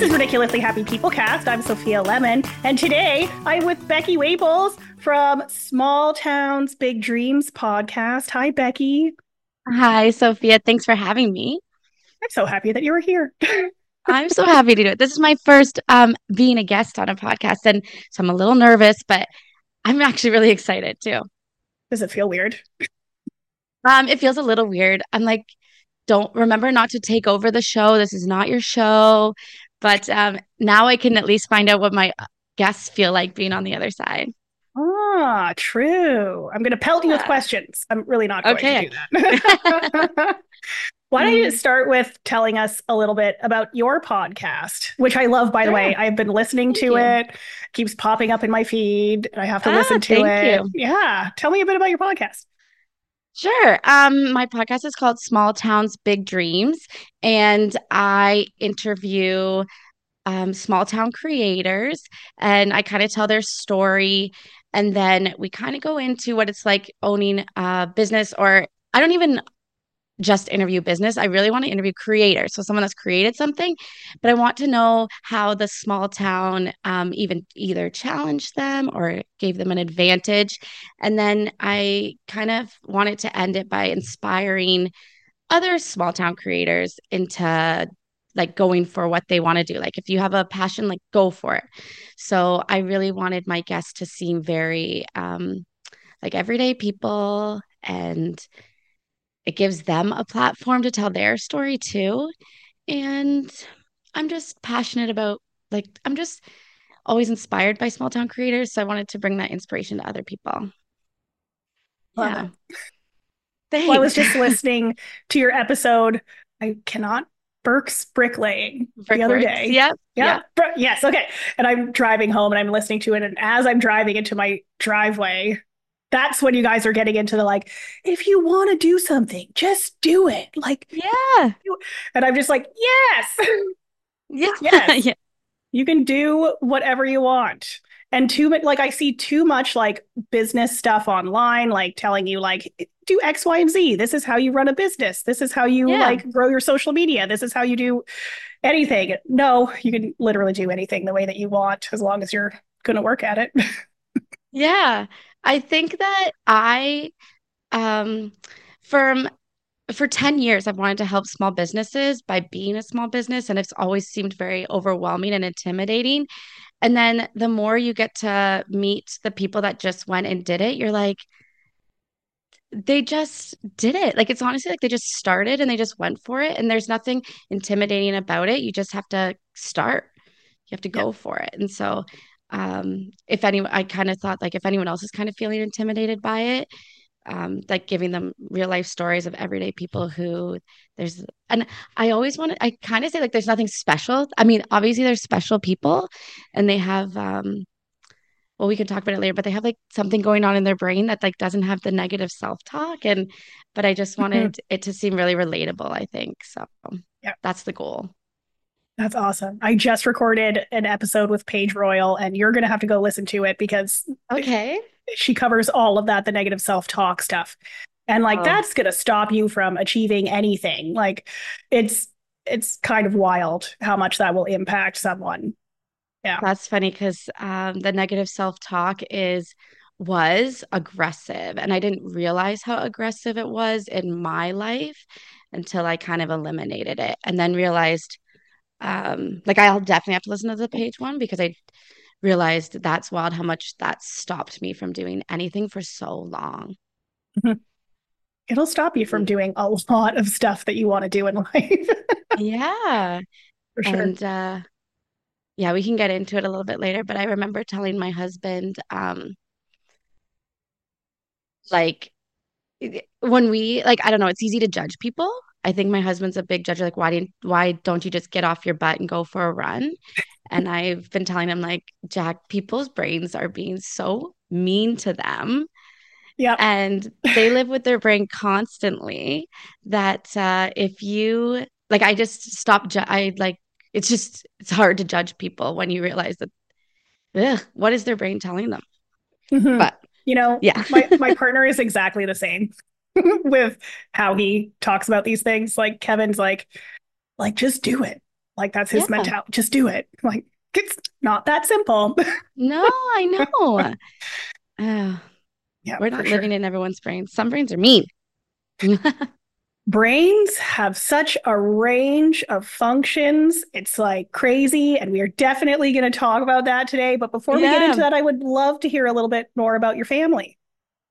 This is Ridiculously Happy People Cast. I'm Sophia Lemon, and today I'm with Beki Waples from Small Towns Big Dreams podcast. Hi, Beki. Hi, Sophia. Thanks for having me. I'm so happy that you were here. I'm so happy to do it. This is my first um, being a guest on a podcast, and so I'm a little nervous, but I'm actually really excited too. Does it feel weird? Um, it feels a little weird. I'm like, don't remember not to take over the show. This is not your show. But um, now I can at least find out what my guests feel like being on the other side. Ah, true. I'm going to pelt you with questions. I'm really not going okay. to do that. Why don't you mm. start with telling us a little bit about your podcast, which I love, by the way. I've been listening thank to you. it, keeps popping up in my feed. And I have to ah, listen to it. You. Yeah. Tell me a bit about your podcast. Sure. Um, my podcast is called Small Towns Big Dreams, and I interview um, small town creators and I kind of tell their story. And then we kind of go into what it's like owning a business, or I don't even just interview business. I really want to interview creators. So someone that's created something, but I want to know how the small town um, even either challenged them or gave them an advantage. And then I kind of wanted to end it by inspiring other small town creators into like going for what they want to do. Like if you have a passion, like go for it. So I really wanted my guests to seem very um like everyday people and it gives them a platform to tell their story too. And I'm just passionate about like I'm just always inspired by small town creators. So I wanted to bring that inspiration to other people. Love yeah. Well, I was just listening to your episode. I cannot Burke's bricklaying Brick the other works. day. Yep. Yeah. Yep. Yes. Okay. And I'm driving home and I'm listening to it. And as I'm driving into my driveway, that's when you guys are getting into the like, if you want to do something, just do it. Like, yeah. And I'm just like, yes. Yeah. Yes. yeah. You can do whatever you want. And too much, like, I see too much like business stuff online, like telling you, like, do X, Y, and Z. This is how you run a business. This is how you yeah. like grow your social media. This is how you do anything. No, you can literally do anything the way that you want as long as you're going to work at it. yeah. I think that I um from for 10 years I've wanted to help small businesses by being a small business and it's always seemed very overwhelming and intimidating. And then the more you get to meet the people that just went and did it, you're like they just did it. Like it's honestly like they just started and they just went for it and there's nothing intimidating about it. You just have to start. You have to go yeah. for it. And so um, if anyone, I kind of thought like if anyone else is kind of feeling intimidated by it, um, like giving them real life stories of everyday people who there's, and I always want to, I kind of say like there's nothing special. I mean, obviously there's special people and they have, um, well, we can talk about it later, but they have like something going on in their brain that like doesn't have the negative self talk. And, but I just wanted mm-hmm. it to seem really relatable, I think. So yeah, that's the goal. That's awesome. I just recorded an episode with Paige Royal, and you're going to have to go listen to it because okay, she covers all of that, the negative self talk stuff, and like oh. that's going to stop you from achieving anything. Like it's it's kind of wild how much that will impact someone. Yeah, that's funny because um, the negative self talk is was aggressive, and I didn't realize how aggressive it was in my life until I kind of eliminated it, and then realized um like i'll definitely have to listen to the Paige one because i realized that's wild how much that stopped me from doing anything for so long. Mm-hmm. it'll stop you from mm. doing a lot of stuff that you want to do in life. Yeah. For sure. And uh yeah we can get into it a little bit later but i remember telling my husband um like when we like i don't know it's easy to judge people I think my husband's a big judge. Like, why didn't why don't you just get off your butt and go for a run? And I've been telling him like, Jack, people's brains are being so mean to them. Yeah. And they live with their brain constantly that uh, if you like, I just stop. Ju- I like, it's just, it's hard to judge people when you realize that, ugh, what is their brain telling them? Mm-hmm. But, you know, yeah, my, my partner is exactly the same. with how he talks about these things. Like Kevin's like, like just do it. Like that's his Yeah. mentality. Just do it. Like it's not that simple. No, I know. Oh, yeah, we're not sure. living in everyone's brains. Some brains are mean. Brains have such a range of functions. It's like crazy. And we are definitely going to talk about that today. But before we get into that, I would love to hear a little bit more about your family.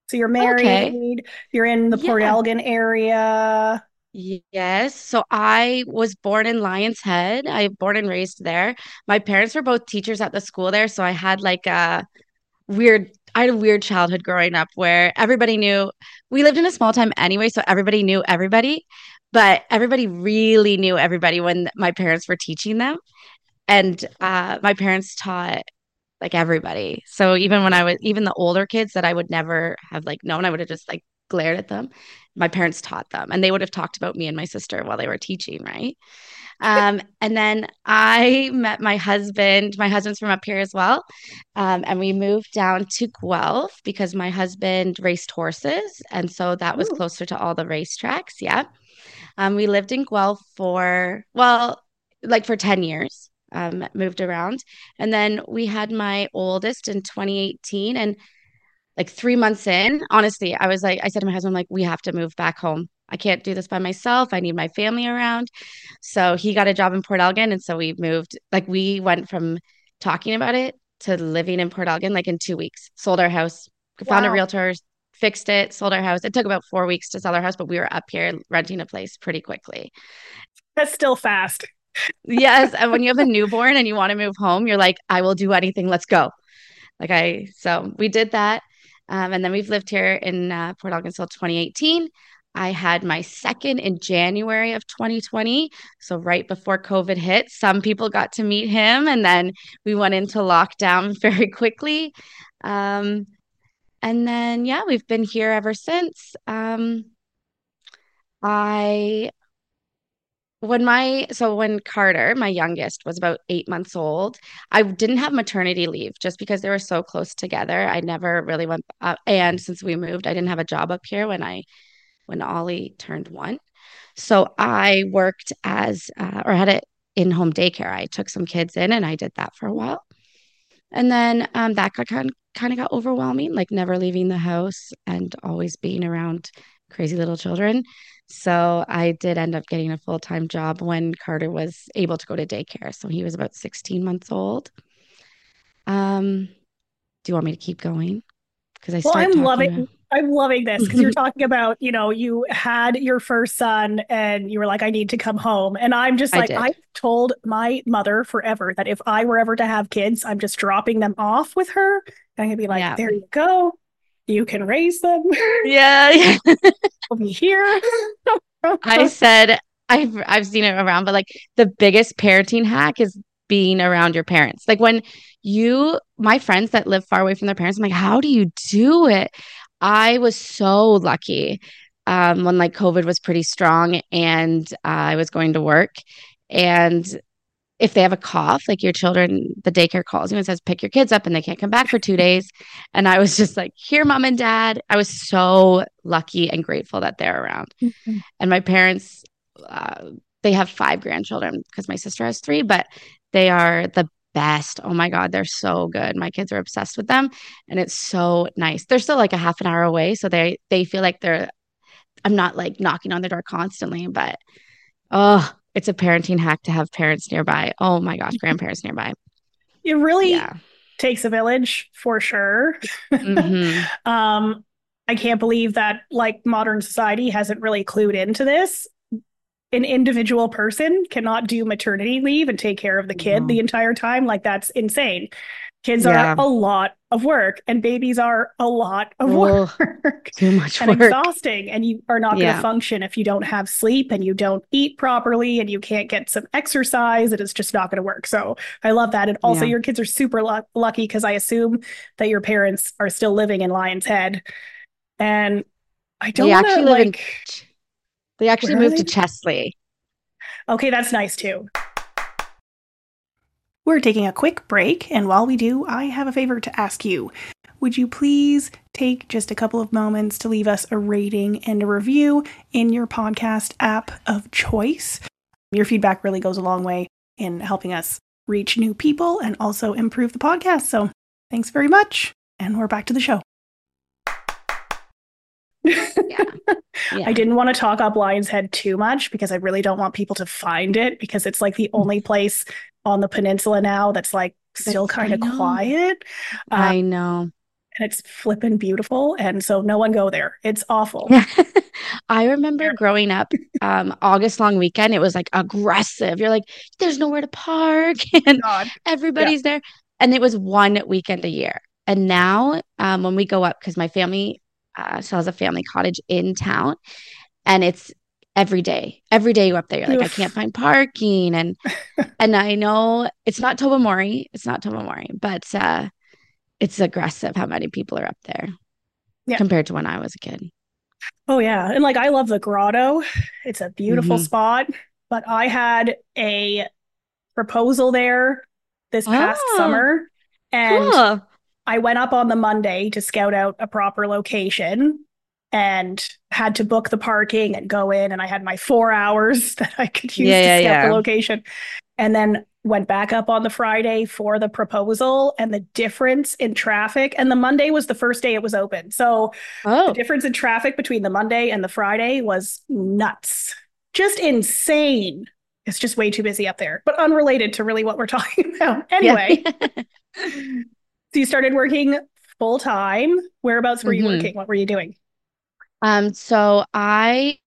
So you're married, Okay. you're in the Port Yeah. Elgin area. Yes. So I was born in Lion's Head. I born and raised there. My parents were both teachers at the school there, so I had like a weird I had a weird childhood growing up where everybody knew we lived in a small town anyway, so everybody knew everybody, but everybody really knew everybody when my parents were teaching them. And uh, my parents taught like everybody. So even when I was even the older kids that I would never have like known, I would have just like glared at them. My parents taught them and they would have talked about me and my sister while they were teaching, right? Um, and then I met my husband. My husband's from up here as well. Um, and we moved down to Guelph because my husband raced horses. And so that was Ooh. closer to all the racetracks. Yeah. Um, we lived in Guelph for, well, like for 10 years, um, moved around. And then we had my oldest in 2018. And like three months in, honestly, I was like, I said to my husband, like, we have to move back home. I can't do this by myself. I need my family around. So he got a job in Port Elgin. And so we moved, like, we went from talking about it to living in Port Elgin, like in two weeks, sold our house, found a realtor, fixed it, sold our house. It took about four weeks to sell our house, but we were up here renting a place pretty quickly. That's still fast. Yes. And when you have a newborn and you want to move home, you're like, I will do anything. Let's go. Like I, so we did that. Um, and then we've lived here in uh, Port Elgin until 2018. I had my second in January of 2020. So right before COVID hit, some people got to meet him and then we went into lockdown very quickly. Um, and then, yeah, we've been here ever since. Um, I when my so when Carter, my youngest, was about eight months old, I didn't have maternity leave just because they were so close together. I never really went, uh, and since we moved, I didn't have a job up here when I when Ollie turned one. So I worked as uh, or had it in home daycare. I took some kids in, and I did that for a while, and then um, that got kind kind of got overwhelming, like never leaving the house and always being around crazy little children. So I did end up getting a full time job when Carter was able to go to daycare. So he was about 16 months old. Um, do you want me to keep going? Because I well, I'm loving about- I'm loving this because you're talking about, you know, you had your first son and you were like, I need to come home. And I'm just like, did. I've told my mother forever that if I were ever to have kids, I'm just dropping them off with her. And I'm gonna be like, Yeah. there you go. You can raise them. Yeah. I'll be here. I said I've I've seen it around, but like the biggest parenting hack is being around your parents. Like when you, my friends that live far away from their parents, I'm like, how do you do it? I was so lucky um, when like COVID was pretty strong and I was going to work. And if they have a cough, like your children, the daycare calls you and says, pick your kids up and they can't come back for two days. And I was just like, here, mom and dad. I was so lucky and grateful that they're around. And my parents, uh, they have five grandchildren because my sister has three, but they are the best. Oh my God, they're so good. My kids are obsessed with them and it's so nice. They're still like a half an hour away. So they they feel like they're I'm not like knocking on the door constantly, but oh, it's a parenting hack to have parents nearby. Oh my gosh, grandparents nearby. It really Yeah. takes a village for sure. Mhm. Um, I can't believe that like modern society hasn't really clued into this. An individual person cannot do maternity leave and take care of the kid No. the entire time. Like that's insane. Kids Yeah. are a lot of work and babies are a lot of work Too much and work. exhausting. And you are not going to function if you don't have sleep and you don't eat properly and you can't get some exercise. It is just not going to work. So I love that. And also, Yeah. your kids are super lu- lucky because I assume that your parents are still living in Lion's Head. And I don't They actually live in like, They actually moved to? Chesley. okay, that's nice too. We're taking a quick break, and while we do, I have a favor to ask you. Would you please take just a couple of moments to leave us a rating and a review in your podcast app of choice? Your feedback really goes a long way in helping us reach new people and also improve the podcast. So thanks very much. And we're back to the show. Yeah. I didn't want to talk up Lion's Head too much because I really don't want people to find it because it's like the only place on the peninsula now that's like still kind of quiet. Uh, I know. and it's flippin' beautiful. And so no one go there. It's awful. I remember growing up, um, August long weekend, it was like aggressive. You're like, there's nowhere to park and God. everybody's there. And it was one weekend a year. And now, um, when we go up, because my family uh, still has a family cottage in town, and it's every day. Every day you're up there, you're like, I can't find parking. And and I know it's not Tobermory, it's not Tobermory, but uh, it's aggressive how many people are up there Yeah. compared to when I was a kid. Oh yeah. And like I love the grotto. It's a beautiful Mhm. spot. But I had a proposal there this past Oh, summer. And Cool. I went up on the Monday to scout out a proper location and had to book the parking and go in. And I had my four hours that I could use Yeah, to yeah, scout the location. And then went back up on the Friday for the proposal and the difference in traffic. And the Monday was the first day it was open. So Oh, the difference in traffic between the Monday and the Friday was nuts. Just insane. It's just way too busy up there, but unrelated to really what we're talking about. Anyway, Yeah. so you started working full time. Whereabouts were you Mhm. working? What were you doing? Um, so I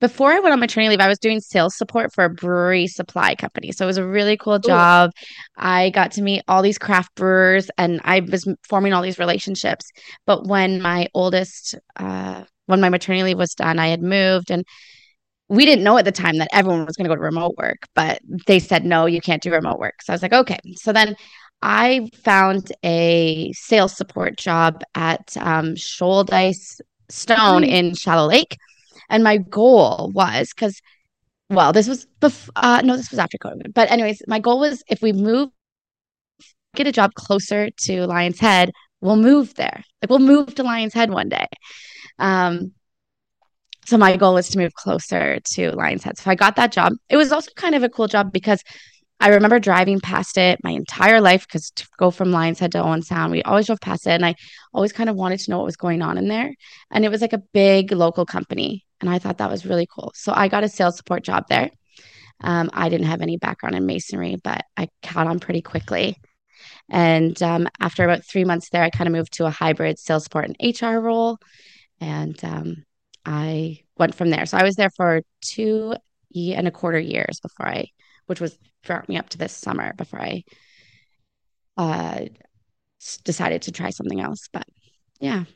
before I went on maternity leave, I was doing sales support for a brewery supply company. So it was a really cool job. I got to meet all these craft brewers and I was forming all these relationships. But when my oldest, uh, when my maternity leave was done, I had moved and we didn't know at the time that everyone was going to go to remote work, but they said, no, you can't do remote work. So I was like, okay. So then I found a sales support job at um, Shouldice Stone in Shallow Lake. And my goal was because, well, this was before, uh, no, this was after COVID. But, anyways, my goal was if we move, get a job closer to Lion's Head, we'll move there. Like, we'll move to Lion's Head one day. Um, so my goal was to move closer to Lion's Head. So I got that job. It was also kind of a cool job because I remember driving past it my entire life because to go from Lion's Head to Owen Sound, we always drove past it. And I always kind of wanted to know what was going on in there. And it was like a big local company. And I thought that was really cool. So I got a sales support job there. Um, I didn't have any background in masonry, but I caught on pretty quickly. And um, after about three months there, I kind of moved to a hybrid sales support and HR role. And um, I went from there. So I was there for two and a quarter years before I, which was brought me up to this summer before I uh, decided to try something else. But yeah.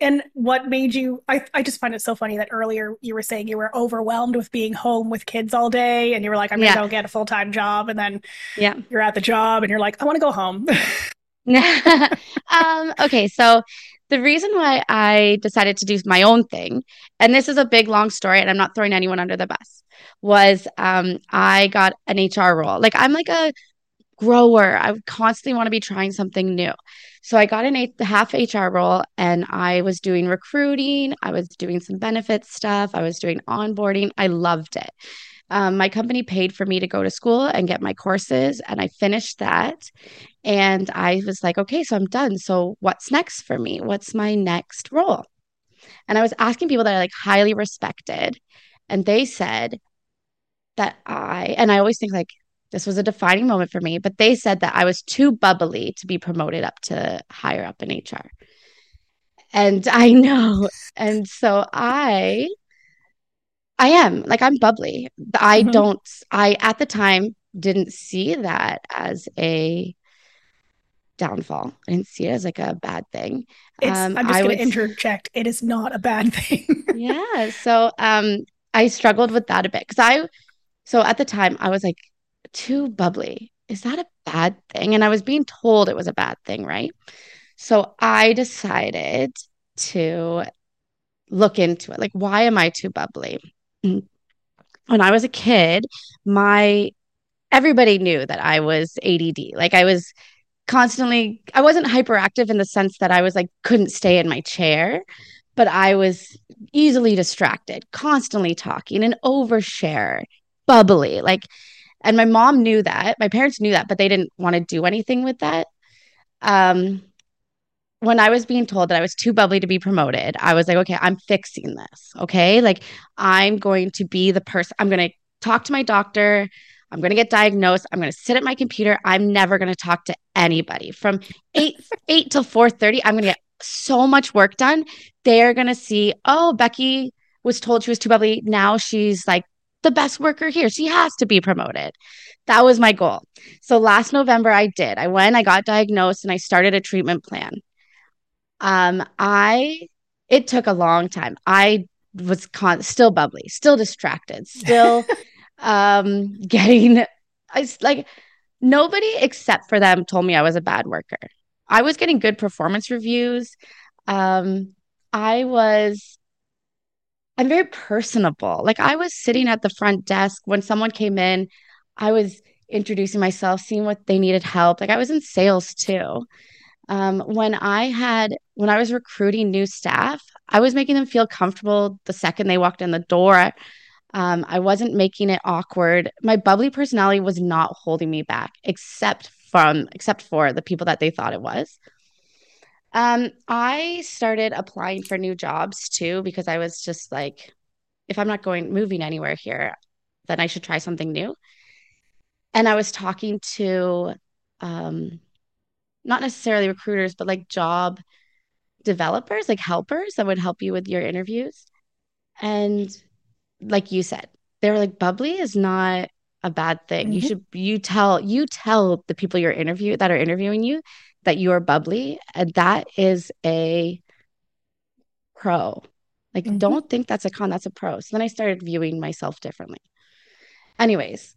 And what made you? I, I just find it so funny that earlier you were saying you were overwhelmed with being home with kids all day and you were like, I'm going to Yeah. go get a full time job. And then Yeah. you're at the job and you're like, I want to go home. um, okay, so the reason why I decided to do my own thing, and this is a big long story, and I'm not throwing anyone under the bus, was um, I got an HR role. Like I'm like a grower. I constantly want to be trying something new. So I got an eight, half HR role and I was doing recruiting. I was doing some benefits stuff. I was doing onboarding. I loved it. Um, my company paid for me to go to school and get my courses, and I finished that. And I was like, okay, so I'm done. So what's next for me? What's my next role? And I was asking people that I like highly respected, and they said that I, and I always think like this was a defining moment for me, but they said that I was too bubbly to be promoted up to higher up in HR. And I know. And so I, I am like, I'm bubbly. I Mhm. don't, I at the time didn't see that as a downfall. I didn't see it as like a bad thing. It's, Um, I'm just going to interject. It is not a bad thing. yeah. So um I struggled with that a bit because I so at the time I was like too bubbly. Is that a bad thing? And I was being told it was a bad thing, right? So I decided to look into it. Like, why am I too bubbly? Mm. When I was a kid, my everybody knew that I was ADD. Like I was constantly I wasn't hyperactive in the sense that I was like couldn't stay in my chair, but I was easily distracted, constantly talking, an overshare, bubbly. Like And my mom knew that. My parents knew that, but they didn't want to do anything with that. Um, when I was being told that I was too bubbly to be promoted, I was like, okay, I'm fixing this. Okay. Like, I'm going to be the person, I'm going to talk to my doctor. I'm going to get diagnosed. I'm going to sit at my computer. I'm never going to talk to anybody from 8 8 till 4:30. I'm going to get so much work done. They're going to see, "Oh, Beki was told she was too bubbly. Now she's like the best worker here. She has to be promoted." That was my goal. So last November I did. I went, I got diagnosed and I started a treatment plan. Um I it took a long time. I was con- still bubbly, still distracted, still um getting I like nobody except for them told me I was a bad worker. I was getting good performance reviews. Um I was I'm very personable. Like I was sitting at the front desk when someone came in, I was introducing myself, seeing what they needed help. Like I was in sales too. Um, when I had when I was recruiting new staff, I was making them feel comfortable the second they walked in the door. Um, I wasn't making it awkward. My bubbly personality was not holding me back, except from except for the people that they thought it was. Um, I started applying for new jobs too because I was just like, if I'm not going moving anywhere here, then I should try something new. And I was talking to um, not necessarily recruiters, but like job developers, like helpers that would help you with your interviews. And like you said, they were like, bubbly is not a bad thing. Mm-hmm. You should you tell you tell the people you're interview that are interviewing you that you are bubbly, and that is a pro. Like, mm-hmm. don't think that's a con, that's a pro. So then I started viewing myself differently. Anyways,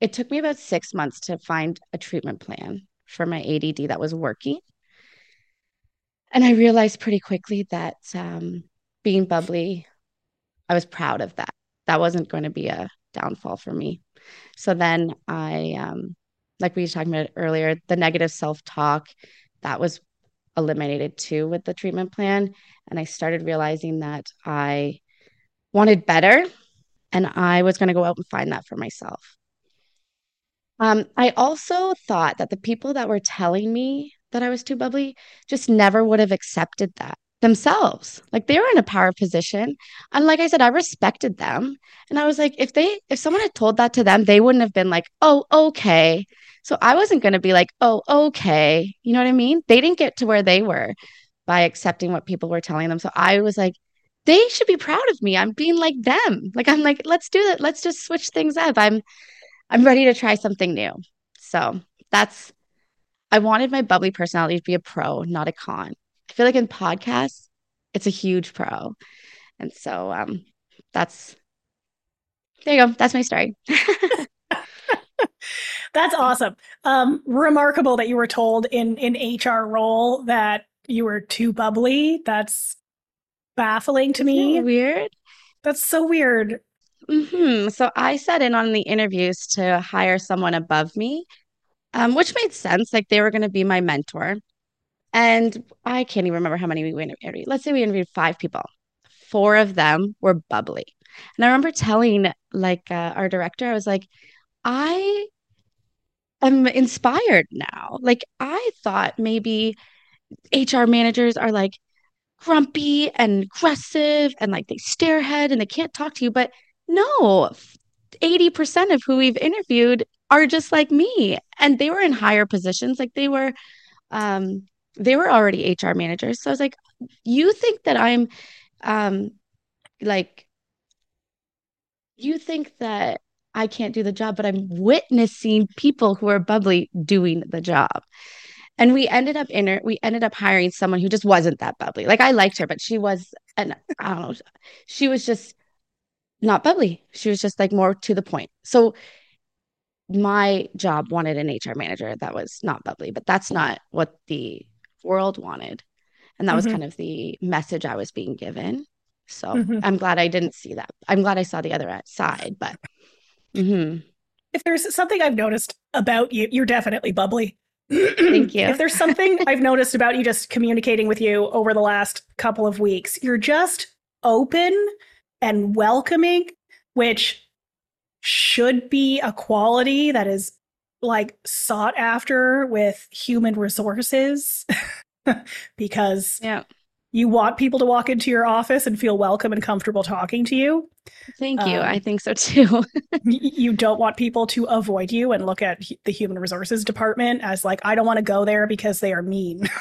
it took me about six months to find a treatment plan for my ADD that was working. And I realized pretty quickly that um, being bubbly, I was proud of that. That wasn't going to be a downfall for me. So then I, um, like we were talking about earlier, the negative self talk that was eliminated too with the treatment plan. And I started realizing that I wanted better and I was going to go out and find that for myself. Um, I also thought that the people that were telling me that I was too bubbly just never would have accepted that themselves. Like they were in a power position. And like I said, I respected them. And I was like, if they, if someone had told that to them, they wouldn't have been like, oh, okay. So I wasn't going to be like, oh, okay. You know what I mean? They didn't get to where they were by accepting what people were telling them. So I was like, they should be proud of me. I'm being like them. Like, I'm like, let's do that. Let's just switch things up. I'm, I'm ready to try something new. So that's, I wanted my bubbly personality to be a pro, not a con. I feel like in podcasts, it's a huge pro. And so um, that's, there you go. That's my story. that's awesome. Um, remarkable that you were told in in HR role that you were too bubbly. That's baffling to Isn't me. Weird. That's so weird. Mm-hmm. So I set in on the interviews to hire someone above me, um, which made sense. Like they were going to be my mentor. And I can't even remember how many we interviewed. Let's say we interviewed five people. Four of them were bubbly. And I remember telling like uh, our director, I was like, I am inspired now. Like I thought maybe HR managers are like grumpy and aggressive and like they stare ahead and they can't talk to you. But no, 80% of who we've interviewed are just like me. And they were in higher positions. Like they were, um, they were already HR managers. So I was like, you think that I'm, um, like, you think that I can't do the job, but I'm witnessing people who are bubbly doing the job. And we ended up in we ended up hiring someone who just wasn't that bubbly. Like I liked her, but she was and I don't know, she was just not bubbly. She was just like more to the point. So my job wanted an HR manager that was not bubbly, but that's not what the world wanted. And that mm-hmm. was kind of the message I was being given. So mm-hmm. I'm glad I didn't see that. I'm glad I saw the other side, but mm-hmm. if there's something I've noticed about you, you're definitely bubbly. Thank you. if there's something I've noticed about you just communicating with you over the last couple of weeks, you're just open and welcoming, which should be a quality that is like sought after with human resources because Yeah. you want people to walk into your office and feel welcome and comfortable talking to you. Thank you. Um, I think so too. You don't want people to avoid you and look at the human resources department as like I don't want to go there because they are mean.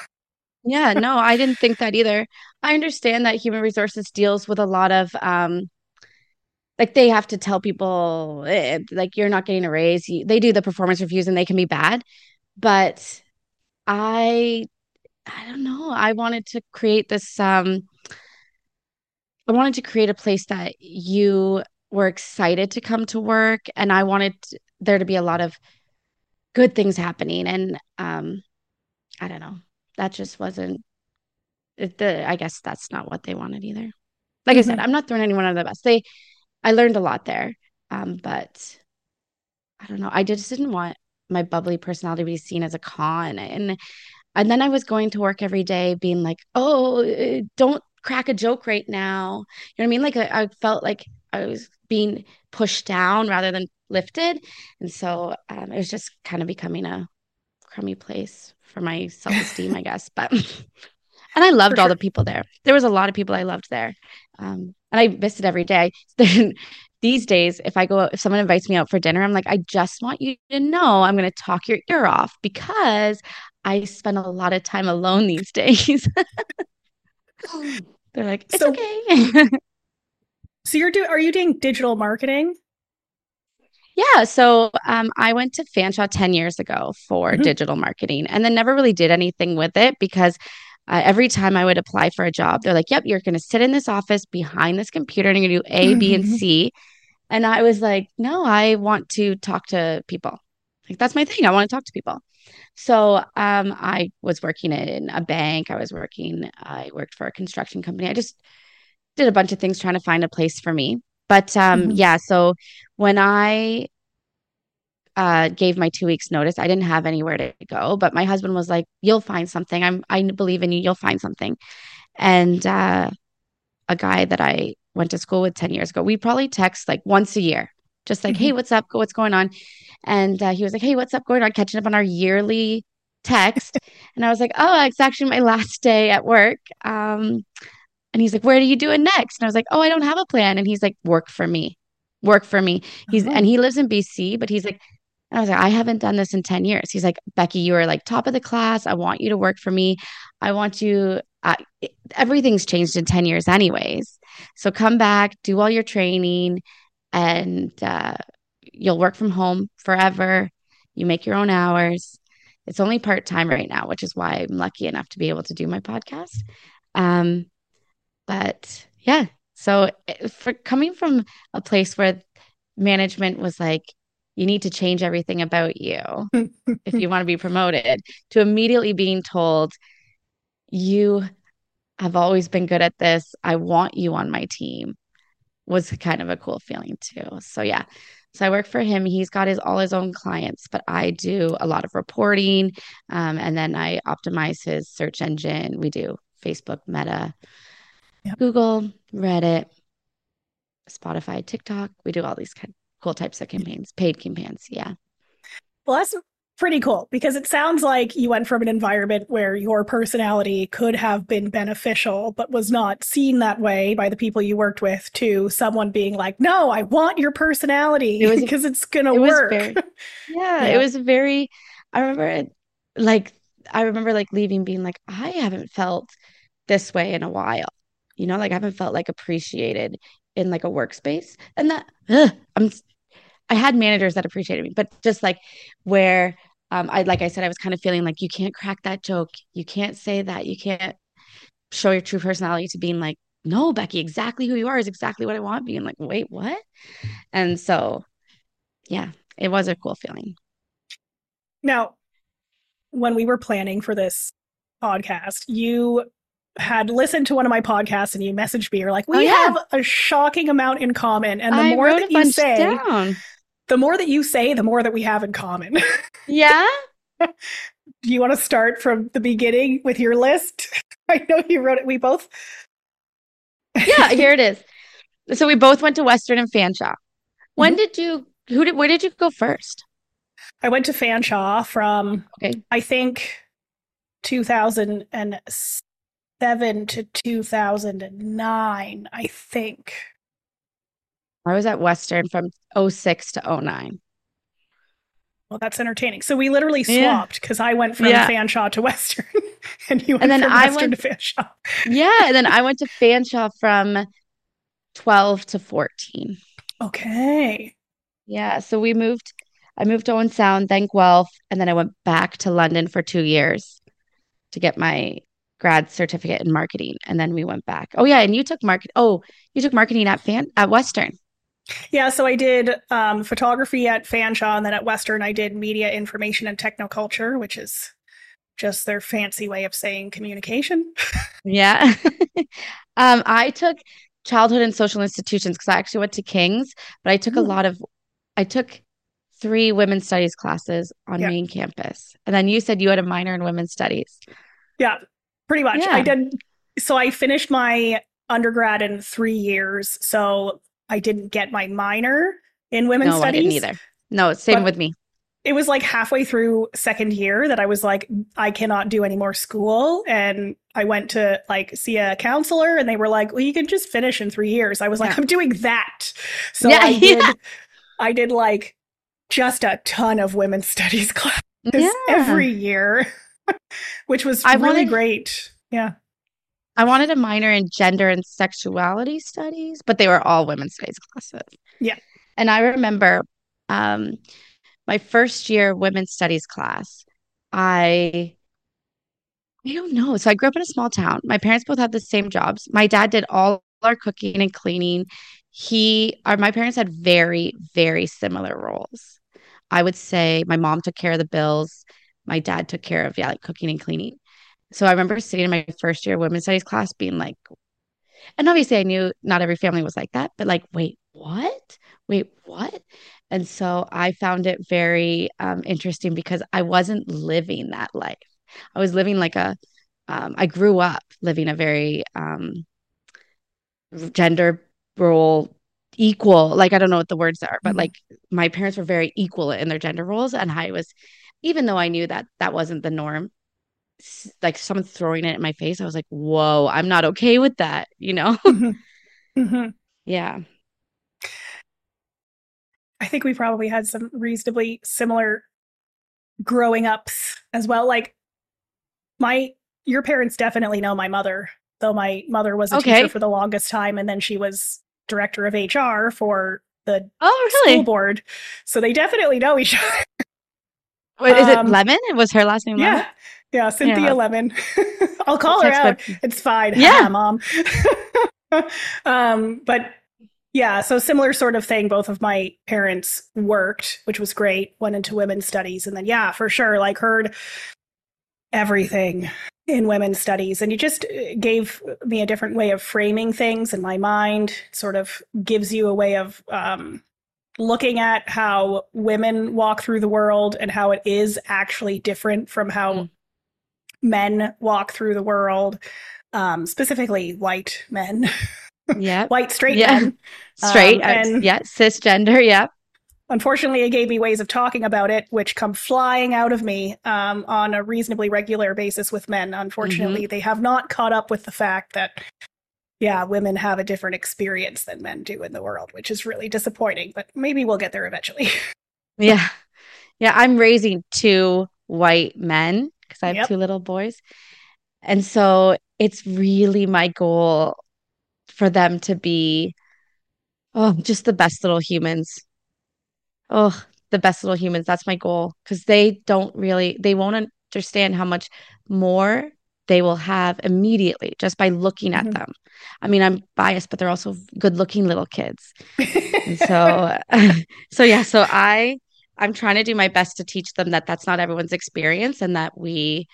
Yeah, no, I didn't think that either. I understand that human resources deals with a lot of um like they have to tell people eh, like you're not getting a raise. You, they do the performance reviews and they can be bad, but I I don't know. I wanted to create this um I wanted to create a place that you were excited to come to work and I wanted there to be a lot of good things happening and um I don't know. That just wasn't it, the I guess that's not what they wanted either. Like I said, Mhm. I'm not throwing anyone under the bus. They I learned a lot there. Um, but I don't know. I just didn't want my bubbly personality to be seen as a con. And and then I was going to work every day being like, "Oh, uh, don't crack a joke right now." You know what I mean? Like I, I felt like I was being pushed down rather than lifted. And so um, it was just kind of becoming a crummy place for my self-esteem, I guess. But and I loved For all sure. the people there. There was a lot of people I loved there. Um, and I missed it every day. These days, if I go, if someone invites me out for dinner, I'm like, I just want you to know I'm going to talk your ear off because I spend a lot of time alone these days. They're like, it's So- okay. So you're doing are you doing digital marketing? Yeah, so um, I went to Fanshawe 10 years ago for Mhm. digital marketing and then never really did anything with it because uh, every time I would apply for a job, they're like, yep, you're going to sit in this office behind this computer and you're going to do A, B, and C. And I was like, no, I want to talk to people. Like, that's my thing. I want to talk to people. So um, I was working in a bank. I was working, I worked for a construction company. I just did a bunch of things trying to find a place for me. But um, Mhm. yeah, so when I uh, gave my two weeks notice, I didn't have anywhere to go. But my husband was like, "You'll find something. I'm I believe in you. You'll find something." And uh, a guy that I went to school with ten years ago, we probably text like once a year, just like, Mhm. "Hey, what's up? What's going on?" And uh, he was like, "Hey, what's up going on?" Catching up on our yearly text, and I was like, "Oh, it's actually my last day at work." Um, and he's like, "Where are you doing next?" And I was like, "Oh, I don't have a plan." And he's like, "Work for me, work for me." He's Oh. and he lives in BC, but he's like, I was like, I haven't done this in 10 years. He's like, Beki, you are like top of the class. I want you to work for me. I want you, uh, everything's changed in 10 years, anyways. So come back, do all your training, and uh, you'll work from home forever. You make your own hours. It's only part time right now, which is why I'm lucky enough to be able to do my podcast. Um, but yeah, so eh, for coming from a place where management was like, you need to change everything about you if you want to be promoted, to immediately being told, you have always been good at this. I want you on my team was kind of a cool feeling too. So yeah. So I work for him. He's got his all his own clients, but I do a lot of reporting. Um, and then I optimize his search engine. We do Facebook, Meta, Yep. Google, Reddit, Spotify, TikTok. We do all these kind of cool types of campaigns, paid campaigns. Yeah. Well, that's pretty cool because it sounds like you went from an environment where your personality could have been beneficial, but was not seen that way by the people you worked with, to someone being like, "No, I want your personality It was- because it's gonna it work." very- Yeah, Yeah. it was very, I remember it, like, I remember like leaving being like, I haven't felt this way in a while. You know, like I haven't felt like appreciated in like a workspace. And that, ugh, I'm, I had managers that appreciated me, but just like where, um, I, like I said, I was kind of feeling like you can't crack that joke. You can't say that. You can't show your true personality to being like, no, Beki, exactly who you are is exactly what I want. Being like, wait, what? And so, yeah, it was a cool feeling. Now, when we were planning for this podcast, you had listened to one of my podcasts and you messaged me. You're like, "We Oh, yeah. have a shocking amount in common," and the I more that you say, down. the more that you say, the more that we have in common. Yeah. Do you want to start from the beginning with your list? I know you wrote it. We both. Yeah, here it is. So we both went to Western and Fanshawe. When mm-hmm. did you who did where did you go first? I went to Fanshawe from okay. I think 2007 to 2009, I think. I was at Western from 06 to 09. Well, that's entertaining. So we literally swapped because yeah. I went from yeah. Fanshawe to Western, and you went and then from I Western went, to Fanshawe. yeah, and then I went to Fanshawe from 12 to 14. Okay. Yeah, so we moved. I moved to Owen Sound, then Guelph, and then I went back to London for two years to get my grad certificate in marketing, and then we went back. Oh yeah, and you took market. Oh, you took marketing at Fan at Western. Yeah, so I did um, photography at Fanshawe, and then at Western, I did media information and technoculture, which is just their fancy way of saying communication. yeah. um, I took childhood and social institutions because I actually went to King's, but I took a hmm. lot of, I took three women's studies classes on yeah. main campus. And then you said you had a minor in women's studies. Yeah, pretty much. Yeah. I did. So I finished my undergrad in three years. So I didn't get my minor in women's no, studies. I didn't either. No, same with me. It was like halfway through second year that I was like, I cannot do any more school. And I went to like see a counselor and they were like, well, you can just finish in three years. I was like, yeah. I'm doing that. So yeah, I did, yeah. I did like just a ton of women's studies classes every year, which was I really wanted, great. Yeah. I wanted a minor in gender and sexuality studies, but they were all women's studies classes. Yeah. And I remember um, my first year women's studies class, I I don't know. So I grew up in a small town. My parents both had the same jobs. My dad did all our cooking and cleaning. He our my parents had very, very similar roles. I would say my mom took care of the bills. My dad took care of yeah, like cooking and cleaning. So I remember sitting in my first year women's studies class being like, and obviously I knew not every family was like that, but like, wait, what? Wait, what? And so I found it very um, interesting because I wasn't living that life. I was living like a, um, I grew up living a very um, gender role equal, like, I don't know what the words are, but mm-hmm. like my parents were very equal in their gender roles. And I was, even though I knew that that wasn't the norm, like someone throwing it in my face, I was like, whoa, I'm not okay with that, you know? Mm-hmm. Mm-hmm. Yeah. I think we probably had some reasonably similar growing ups as well. Like my your parents definitely know my mother, though my mother was a okay. teacher for the longest time and then she was director of HR for the oh, really? school board. So they definitely know each other. Wait, is um, it Lemon? Was her last name Lemon? Yeah. Yeah, Cynthia yeah. Lemon. I'll call her out. It's fine. Yeah, mom. um, but yeah, so similar sort of thing. Both of my parents worked, which was great. Went into women's studies, and then yeah, for sure, like heard everything in women's studies, and it just uh, gave me a different way of framing things in my mind. Sort of gives you a way of um, looking at how women walk through the world and how it is actually different from how mm men walk through the world, um, specifically white men. Yeah. white straight yeah. men. Straight. Um, and yeah. Cisgender. Yeah. Unfortunately, it gave me ways of talking about it, which come flying out of me um, on a reasonably regular basis with men. Unfortunately, mm-hmm. they have not caught up with the fact that, yeah, women have a different experience than men do in the world, which is really disappointing, but maybe we'll get there eventually. yeah. Yeah. I'm raising two white men because I have yep. two little boys. And so it's really my goal for them to be oh, just the best little humans. Oh, the best little humans. That's my goal because they don't really, they won't understand how much more they will have immediately just by looking at mm-hmm. them. I mean, I'm biased, but they're also good looking little kids. so, so yeah, so I I'm trying to do my best to teach them that that's not everyone's experience and that we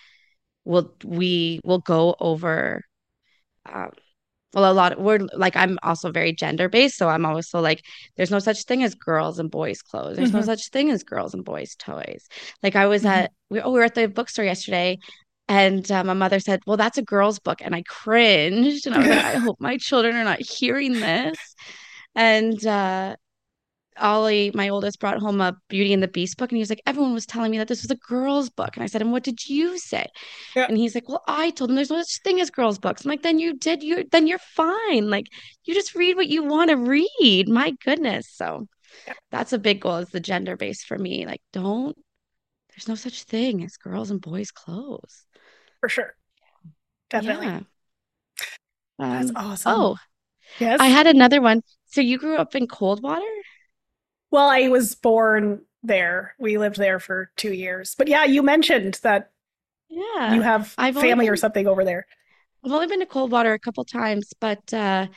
will we will go over um, well a lot of we're like i'm also very gender based so i'm also like there's no such thing as girls and boys clothes there's mm-hmm. no such thing as girls and boys toys like i was mm-hmm. at we, oh, we were at the bookstore yesterday and uh, my mother said well that's a girl's book and i cringed and i was like i hope my children are not hearing this and uh Ollie, my oldest, brought home a Beauty and the Beast book, and he was like, everyone was telling me that this was a girl's book, and I said, and what did you say? Yeah. And he's like, well, I told him there's no such thing as girls' books. I'm like, then you did, you then you're fine. Like, you just read what you want to read. My goodness. So Yeah. that's a big goal. Is the gender base for me. Like, don't. There's no such thing as girls and boys' clothes. For sure. Definitely. Yeah. That's Um, awesome. oh, yes. I had another one. So you grew up in Coldwater? well, I was born there. We lived there for two years. But yeah, you mentioned that Yeah. you have I've family or something over there. I've only been to Coldwater a couple times, but uh,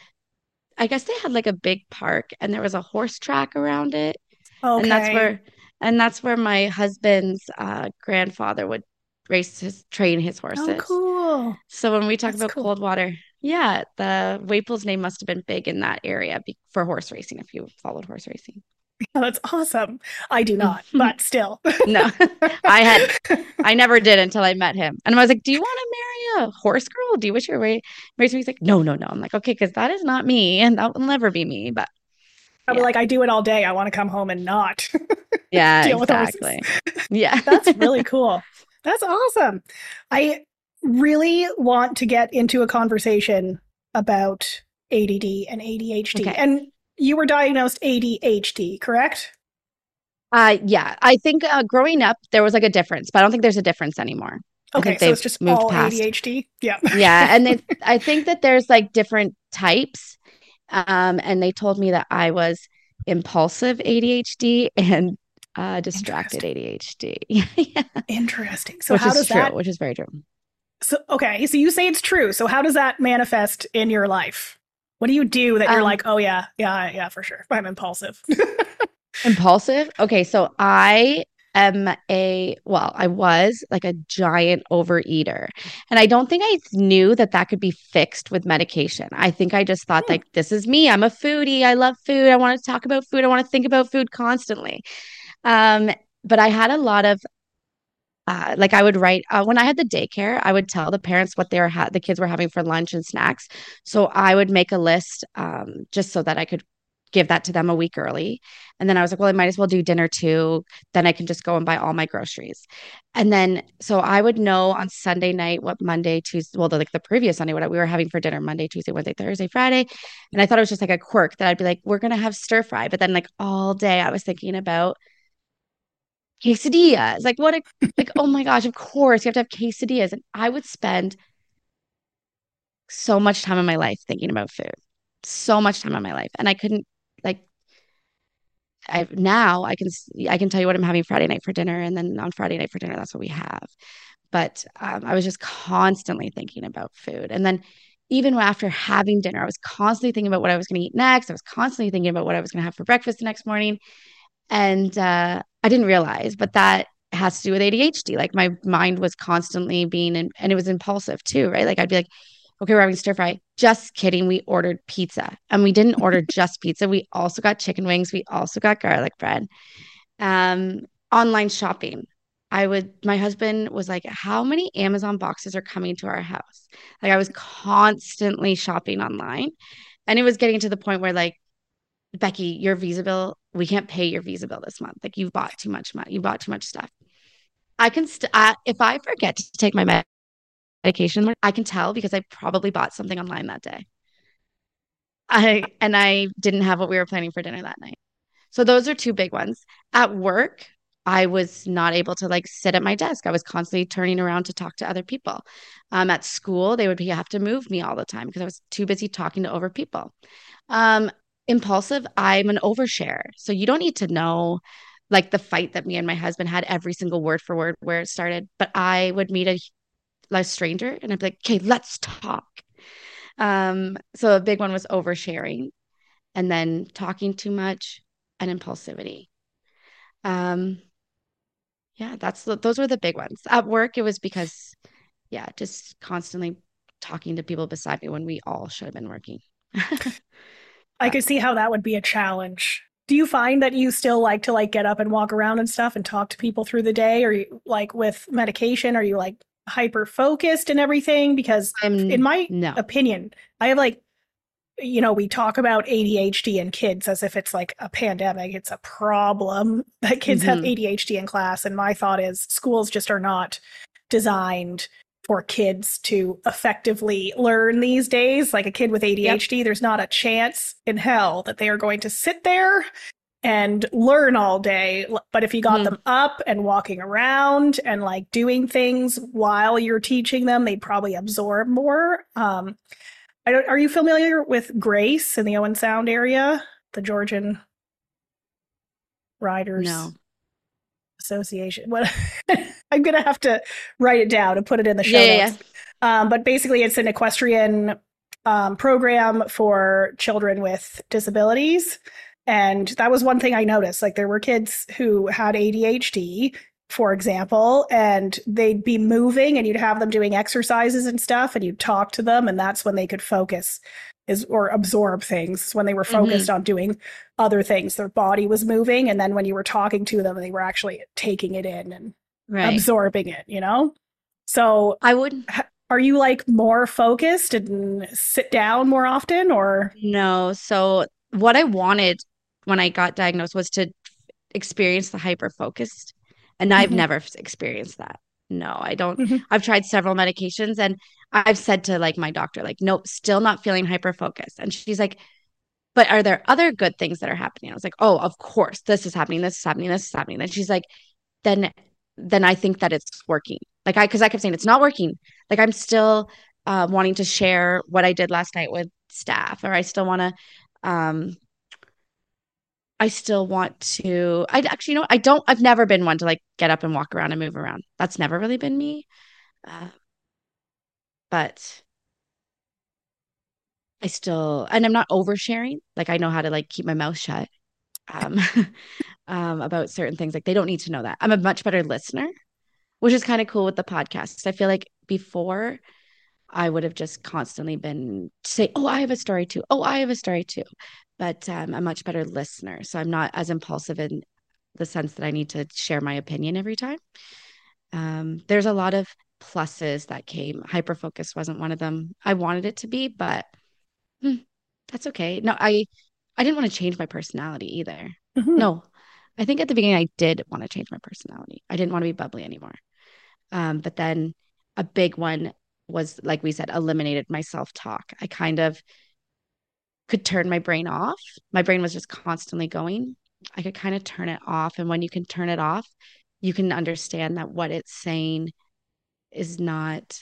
I guess they had like a big park and there was a horse track around it. Okay. And that's where and that's where my husband's uh, grandfather would race his train his horses. Oh, horses. cool. So when we talk That's about cool. Coldwater, yeah, the Waples name must have been big in that area be for horse racing if you followed horse racing. Oh, that's awesome. I do not, but still. No, I had I never did until I met him. And I was like, Do you want to marry a horse girl? Do you wish you were married? He's like, No, no, no. I'm like, Okay, because that is not me and that will never be me. But I'm Yeah. like, I do it all day. I want to come home and not. yeah, Deal with horses. exactly. Yeah. That's really cool. That's awesome. I really want to get into a conversation about ADD and ADHD. Okay. And you were diagnosed ADHD, correct? Uh yeah. I think uh, growing up there was like a difference, but I don't think there's a difference anymore. Okay, so it's just moved all past. ADHD. Yeah. yeah and they, i think that there's like different types um and they told me that i was impulsive adhd and uh distracted adhd yeah Interesting. So which how does true that which is very true So okay, so you say it's true. So how does that manifest in your life? What do you do that you're Um, like, oh yeah, yeah, yeah, for sure. I'm impulsive. impulsive okay so i am a well i was like a giant overeater and i don't think i knew that that could be fixed with medication i think i just thought Hmm. like this is me i'm a foodie i love food i want to talk about food i want to think about food constantly um but i had a lot of uh, like I would write uh, when I had the daycare, I would tell the parents what they were ha- the kids were having for lunch and snacks. So I would make a list um, just so that I could give that to them a week early. And then I was like, well, I might as well do dinner too. Then I can just go and buy all my groceries. And then so I would know on Sunday night what Monday, Tuesday, well, the, like the previous Sunday, what we were having for dinner Monday, Tuesday, Wednesday, Thursday, Friday. And I thought it was just like a quirk that I'd be like, we're gonna have stir fry. But then like all day I was thinking about quesadillas. Like what a like, oh my gosh, of course you have to have quesadillas. And I would spend so much time in my life thinking about food. So much time in my life. And I couldn't like I now I can I can tell you what I'm having Friday night for dinner, and then on Friday night for dinner, that's what we have. But um, I was just constantly thinking about food, and then even after having dinner, I was constantly thinking about what I was going to eat next. I was constantly thinking about what I was going to have for breakfast the next morning, and uh, I didn't realize, but that has to do with ADHD. Like my mind was constantly being, in, and it was impulsive too, right? Like I'd be like, okay, we're having stir fry. Just kidding. We ordered pizza and we didn't order just pizza. We also got chicken wings. We also got garlic bread. Um, online shopping. I would, my husband was like, how many Amazon boxes are coming to our house? Like I was constantly shopping online. And it was getting to the point where like, Beki, your visa bill, we can't pay your visa bill this month. Like you've bought too much money. You bought too much stuff. I can, st- uh, if I forget to take my med- medication, I can tell because I probably bought something online that day. I and I didn't have what we were planning for dinner that night. So those are two big ones. At work, I was not able to like sit at my desk. I was constantly turning around to talk to other people. Um, at school, they would be, have to move me all the time because I was too busy talking to over people. Um, impulsive, I'm an overshare. So you don't need to know like the fight that me and my husband had every single word for word where it started. But I would meet a, a stranger and I'd be like, okay, let's talk. Um, so a big one was oversharing and then talking too much and impulsivity. Um, yeah, that's those were the big ones. At work, it was because, yeah, just constantly talking to people beside me when we all should have been working. I could see how that would be a challenge. Do you find that you still like to like get up and walk around and stuff and talk to people through the day? Or you like with medication, are you like hyper focused and everything? Because I'm in my no. opinion, I have like you know, we talk about ADHD in kids as if it's like a pandemic, it's a problem that kids mm-hmm. have ADHD in class. And my thought is schools just are not designed for kids to effectively learn these days. Like a kid with ADHD, yep. there's not a chance in hell that they are going to sit there and learn all day. But if you got mm. them up and walking around and like doing things while you're teaching them, they'd probably absorb more. Um, I don't, are you familiar with Grace in the Owen Sound area, the Georgian Riders no. Association? What I'm gonna have to write it down and put it in the show yeah, notes. Yeah. Um, but basically, it's an equestrian um, program for children with disabilities. And that was one thing I noticed. Like there were kids who had ADHD for example, and they'd be moving and you'd have them doing exercises and stuff and you'd talk to them and that's when they could focus is or absorb things when they were focused mm-hmm. on doing other things. Their body was moving and then when you were talking to them they were actually taking it in and right. absorbing it, you know? So I would are you like more focused and sit down more often or No. So what I wanted when I got diagnosed was to experience the hyper focused and I've mm-hmm. never experienced that. No, I don't. Mm-hmm. I've tried several medications and I've said to like my doctor, like, nope, still not feeling hyper focused. And she's like, but are there other good things that are happening? I was like, oh, of course, this is happening, this is happening, this is happening. And she's like, then, then I think that it's working. Like I, because I kept saying it's not working. Like I'm still uh, wanting to share what I did last night with staff, or I still want to um, I still want to. I actually, you know, I don't. I've never been one to like get up and walk around and move around. That's never really been me. Uh, but I still, and I'm not oversharing. Like I know how to like keep my mouth shut um, um, about certain things. Like they don't need to know that. I'm a much better listener, which is kind of cool with the podcast. I feel like before I would have just constantly been say, "Oh, I have a story too. Oh, I have a story too." but um, I'm a much better listener. So I'm not as impulsive in the sense that I need to share my opinion every time. Um, there's a lot of pluses that came. Hyper focus wasn't one of them. I wanted it to be, but hmm, that's okay. No, I I didn't want to change my personality either. Mm-hmm. No, I think at the beginning I did want to change my personality. I didn't want to be bubbly anymore. Um, but then a big one was, like we said, eliminated my self talk. I kind of could turn my brain off. My brain was just constantly going. I could kind of turn it off. And when you can turn it off, you can understand that what it's saying is not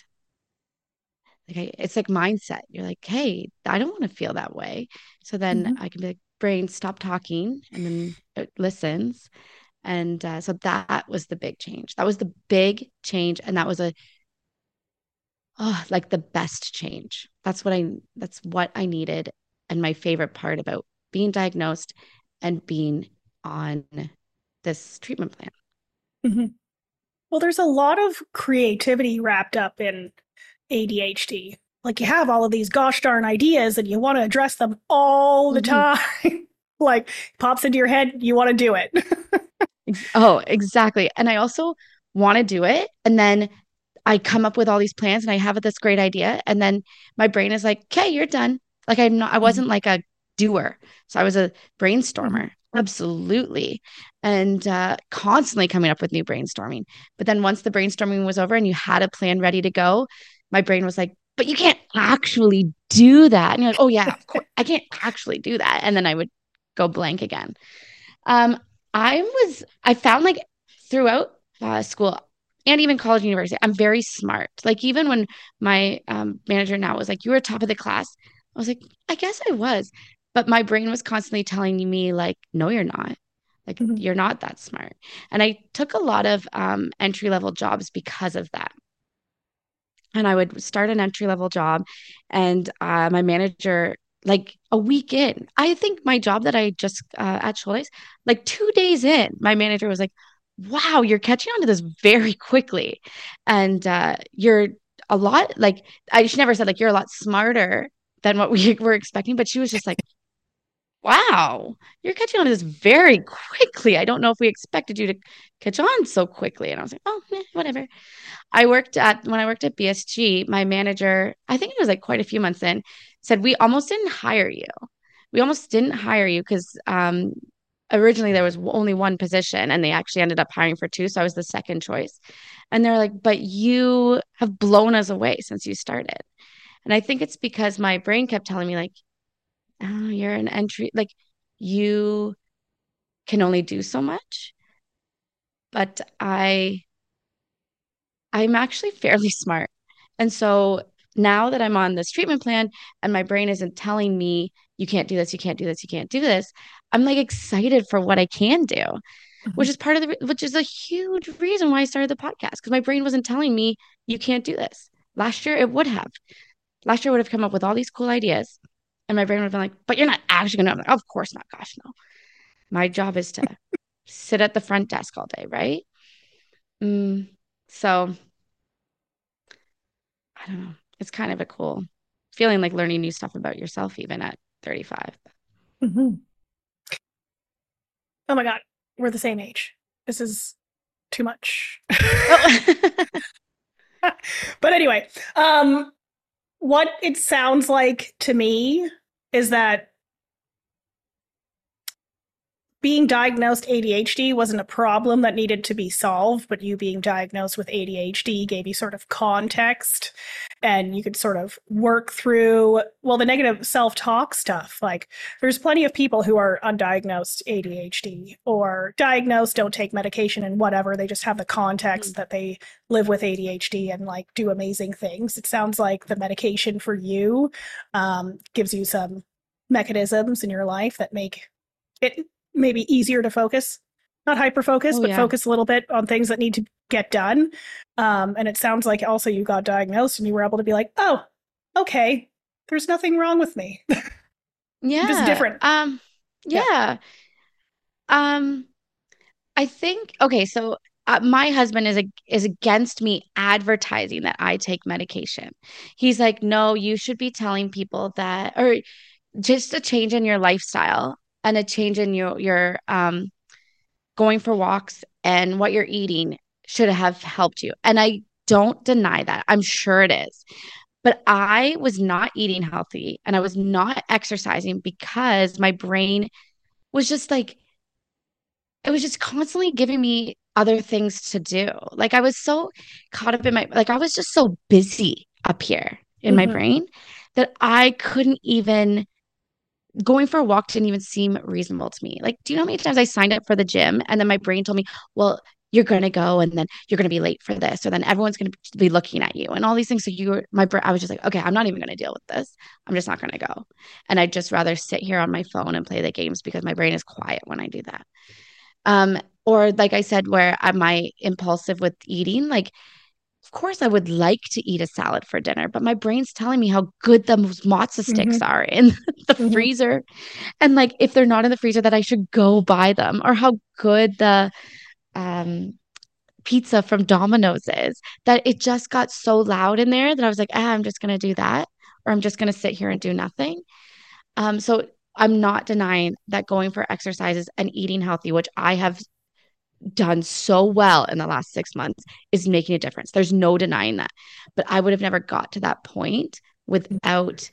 like it's like mindset. You're like, hey, I don't want to feel that way. So then mm-hmm. I can be like, brain, stop talking, and then it listens. And uh, so that was the big change. That was the big change, and that was a oh, like the best change. That's what I that's what I needed and my favorite part about being diagnosed and being on this treatment plan. Mm-hmm. Well, there's a lot of creativity wrapped up in ADHD. Like you have all of these gosh darn ideas and you want to address them all the mm-hmm. time. like pops into your head, you want to do it. oh, exactly. And I also want to do it. And then I come up with all these plans and I have this great idea. And then my brain is like, okay, you're done. Like I'm not, I wasn't like a doer. So I was a brainstormer. Absolutely. And uh, constantly coming up with new brainstorming. But then once the brainstorming was over and you had a plan ready to go, my brain was like, but you can't actually do that. And you're like, oh, yeah, of course, I can't actually do that. And then I would go blank again. Um, I was, I found like throughout uh, school and even college and university, I'm very smart. Like even when my um, manager now was like, you were top of the class, I was like, I guess I was. But my brain was constantly telling me, like, no, you're not. Like, mm-hmm. you're not that smart. And I took a lot of um, entry level jobs because of that. And I would start an entry level job, and uh, my manager, like a week in, I think my job that I just uh, at Schultes, like two days in, my manager was like, wow, you're catching on to this very quickly. And uh, you're a lot like, I, she never said, like, you're a lot smarter than what we were expecting. But she was just like, wow, you're catching on to this very quickly. I don't know if we expected you to catch on so quickly. And I was like, oh, eh, whatever. I worked at, when I worked at BSG, my manager, I think it was like quite a few months in, said, we almost didn't hire you. We almost didn't hire you because um, originally there was only one position and they actually ended up hiring for two. So I was the second choice. And they're like, but you have blown us away since you started. And I think it's because my brain kept telling me, like, oh, you're an entry, like, you can only do so much. But I, I'm actually fairly smart. And so now that I'm on this treatment plan and my brain isn't telling me, you can't do this, you can't do this, you can't do this, I'm like excited for what I can do, mm-hmm. which is part of the, which is a huge reason why I started the podcast because my brain wasn't telling me, you can't do this. Last year, it would have. Last year, would have come up with all these cool ideas. And my brain would have been like, but you're not actually going to. Like, of course not. Gosh, no. My job is to sit at the front desk all day, right? Mm, so I don't know. It's kind of a cool feeling like learning new stuff about yourself, even at 35. Mm-hmm. Oh my God, we're the same age. This is too much. Oh. but anyway, um, what it sounds like to me is that being diagnosed ADHD wasn't a problem that needed to be solved, but you being diagnosed with ADHD gave you sort of context and you could sort of work through, well, the negative self talk stuff. Like, there's plenty of people who are undiagnosed ADHD or diagnosed, don't take medication and whatever. They just have the context mm-hmm. that they live with ADHD and like do amazing things. It sounds like the medication for you um, gives you some mechanisms in your life that make it maybe easier to focus not hyper focus oh, but yeah. focus a little bit on things that need to get done um, and it sounds like also you got diagnosed and you were able to be like oh okay there's nothing wrong with me yeah just different um yeah. yeah. um i think okay so uh, my husband is a, is against me advertising that I take medication. He's like, no, you should be telling people that, or just a change in your lifestyle and a change in your your um going for walks and what you're eating should have helped you. And I don't deny that. I'm sure it is. But I was not eating healthy and I was not exercising because my brain was just like, it was just constantly giving me other things to do. Like I was so caught up in my, like I was just so busy up here in mm-hmm. my brain that I couldn't even going for a walk didn't even seem reasonable to me. Like, do you know how many times I signed up for the gym and then my brain told me, well, you're going to go and then you're going to be late for this, or then everyone's going to be looking at you and all these things. So you were, my, I was just like, okay, I'm not even going to deal with this. I'm just not going to go. And I'd just rather sit here on my phone and play the games because my brain is quiet when I do that. Um, or like I said, where am I impulsive with eating? Like of course I would like to eat a salad for dinner, but my brain's telling me how good those mozza sticks mm-hmm. are in the mm-hmm. freezer. And like if they're not in the freezer, that I should go buy them, or how good the um pizza from Domino's is. That it just got so loud in there that I was like, ah, I'm just gonna do that, or I'm just gonna sit here and do nothing. Um, so I'm not denying that going for exercises and eating healthy, which I have done so well in the last six months is making a difference. There's no denying that. But I would have never got to that point without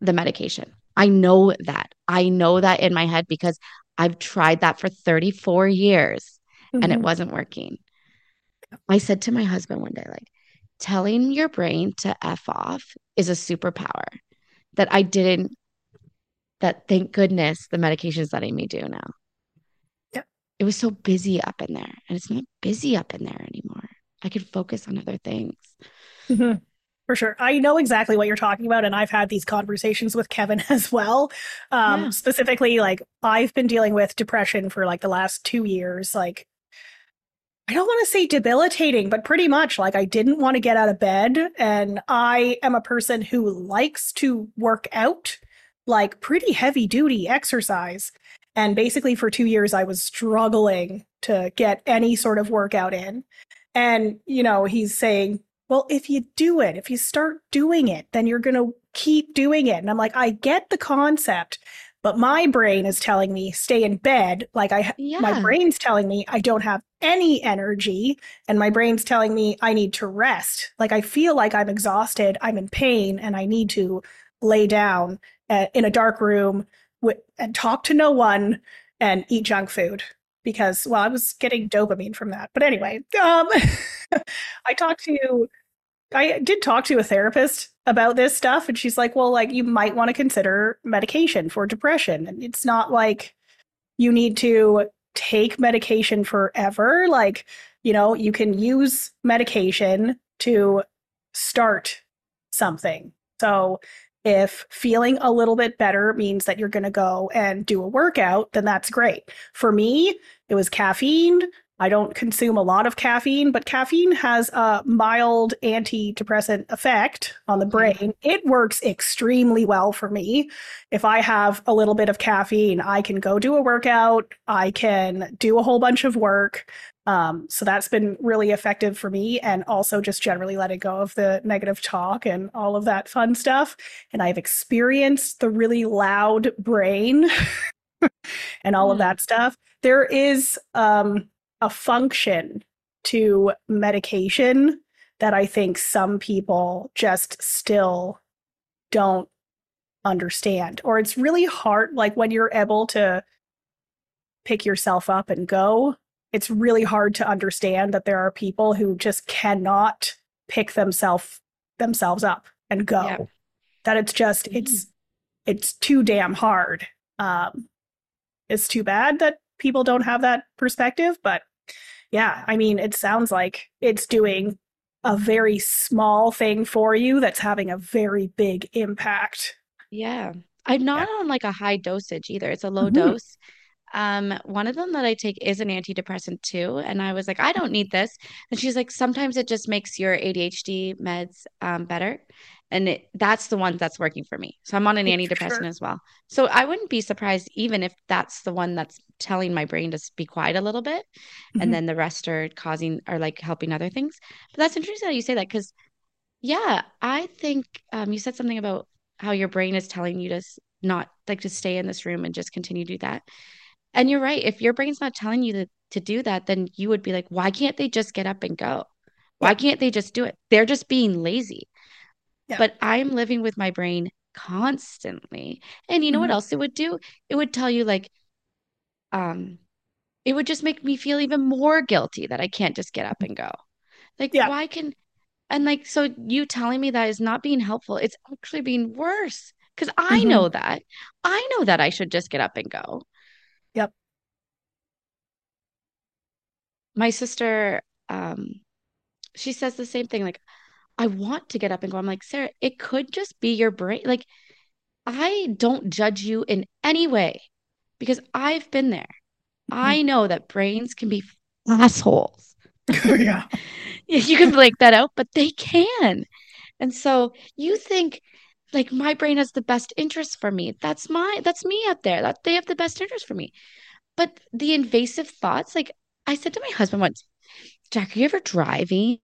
the medication. I know that. I know that in my head because I've tried that for 34 years mm-hmm. and it mm-hmm. wasn't working. I said to my husband one day, like, telling your brain to F off is a superpower that I didn't, that thank goodness the medication is letting me do now it was so busy up in there and it's not busy up in there anymore i could focus on other things mm-hmm. for sure i know exactly what you're talking about and i've had these conversations with kevin as well um, yeah. specifically like i've been dealing with depression for like the last two years like I don't want to say debilitating, but pretty much like I didn't want to get out of bed. And I am a person who likes to work out, like pretty heavy duty exercise. And basically, for two years, I was struggling to get any sort of workout in. And, you know, he's saying, well, if you do it, if you start doing it, then you're going to keep doing it. And I'm like, I get the concept, but my brain is telling me stay in bed. Like I, Yeah. my brain's telling me I don't have any energy, and my brain's telling me I need to rest. Like I feel like I'm exhausted, I'm in pain, and I need to lay down uh, in a dark room and talk to no one and eat junk food because well, I was getting dopamine from that. But anyway, um, I talked to I did talk to a therapist about this stuff, and she's like, well, like, you might want to consider medication for depression. And it's not like you need to take medication forever. Like, you know, you can use medication to start something. So, if feeling a little bit better means that you're going to go and do a workout, then that's great. For me, it was caffeine. I don't consume a lot of caffeine, but caffeine has a mild antidepressant effect on the mm-hmm. brain. It works extremely well for me. If I have a little bit of caffeine, I can go do a workout, I can do a whole bunch of work. Um, so that's been really effective for me, and also just generally letting go of the negative talk and all of that fun stuff. And I've experienced the really loud brain and all of Hmm. that stuff. There is um, a function to medication that I think some people just still don't understand. Or it's really hard, like when you're able to pick yourself up and go, it's really hard to understand that there are people who just cannot pick themselves themselves up and go. Yeah. That it's just it's it's too damn hard. Um it's too bad that people don't have that perspective, but yeah, I mean, it sounds like it's doing a very small thing for you that's having a very big impact. Yeah. I'm not on like a high dosage either. It's a low Mhm. dose. Um, one of them that I take is an antidepressant too. And I was like, I don't need this. And she's like, sometimes it just makes your ADHD meds um, better. And it, that's the one that's working for me. So I'm on an antidepressant sure. as well. So I wouldn't be surprised even if that's the one that's telling my brain to be quiet a little bit. Mhm. And then the rest are causing or like helping other things. But that's interesting that you say that because yeah, I think um, you said something about how your brain is telling you to not like to stay in this room and just continue to do that. And you're right. If your brain's not telling you to, to do that, then you would be like, why can't they just get up and go? Why can't they just do it? They're just being lazy. Yeah. But I'm living with my brain constantly. And you know what Mhm. else it would do? It would tell you like, um, it would just make me feel even more guilty that I can't just get up and go. Like, Yeah. why can and like so you telling me that is not being helpful. It's actually being worse. Because I Mhm. know that. I know that I should just get up and go. My sister, um, she says the same thing. Like, I want to get up and go. I'm like, Sarah, it could just be your brain. Like, I don't judge you in any way because I've been there. I know that brains can be assholes. yeah. You can blank that out, but they can. And so you think like my brain has the best interest for me. That's my that's me out there. That they have the best interest for me. But the invasive thoughts, like I said to my husband once, Jack, are you ever driving?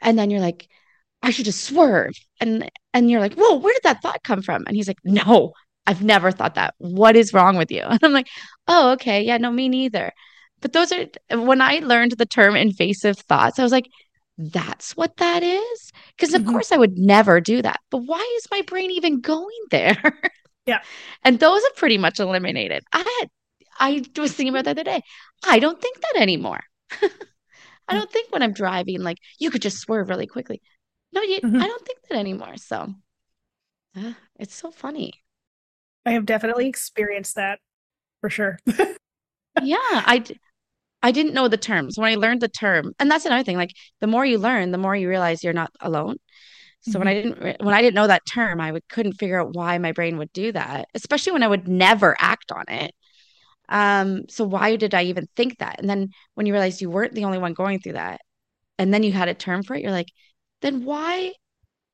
And then you're like, I should just swerve. And and you're like, whoa, where did that thought come from? And he's like, No, I've never thought that. What is wrong with you? And I'm like, oh, okay. Yeah, no, me neither. But those are when I learned the term invasive thoughts, I was like, that's what that is? Because of Mhm. course I would never do that. But why is my brain even going there? Yeah. And those are pretty much eliminated. I had I was thinking about the other day. I don't think that anymore. I don't think when I'm driving, like you could just swerve really quickly. No, you, Mhm. I don't think that anymore. So uh, it's so funny. I have definitely experienced that for sure. Yeah, I, I didn't know the terms. When I learned the term, and that's another thing, like the more you learn, the more you realize you're not alone. So when I didn't re- when I didn't know that term, I would, couldn't figure out why my brain would do that, especially when I would never act on it. Um, so why did I even think that? And then when you realize you weren't the only one going through that, and then you had a term for it, you're like, then why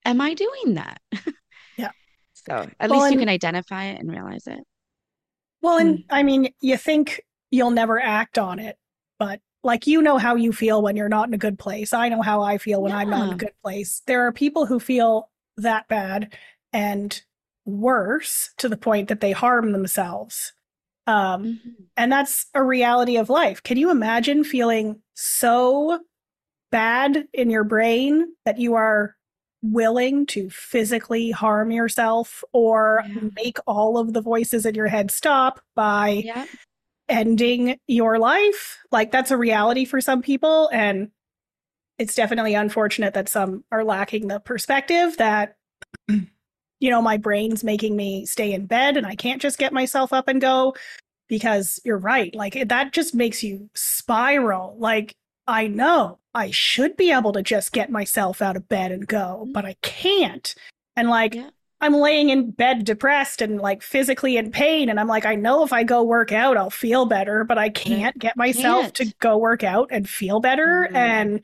am I doing that? Yeah. So at Well, least you and- can identify it and realize it. Well, Hmm. and I mean, you think you'll never act on it, but like you know how you feel when you're not in a good place. I know how I feel when I'm not in a good place. There are people who feel that bad and worse to the point that they harm themselves. Um, Mhm. and that's a reality of life. Can you imagine feeling so bad in your brain that you are willing to physically harm yourself or Yeah. make all of the voices in your head stop by Yeah. ending your life? Like, that's a reality for some people. And it's definitely unfortunate that some are lacking the perspective that, you know, my brain's making me stay in bed and I can't just get myself up and go because you're right. Like, that just makes you spiral. Like, I know I should be able to just get myself out of bed and go, Mhm. but I can't. And like, Yeah. I'm laying in bed depressed and like physically in pain. And I'm like, I know if I go work out, I'll feel better, but I can't get myself to can't. go work out and feel better. Mhm. And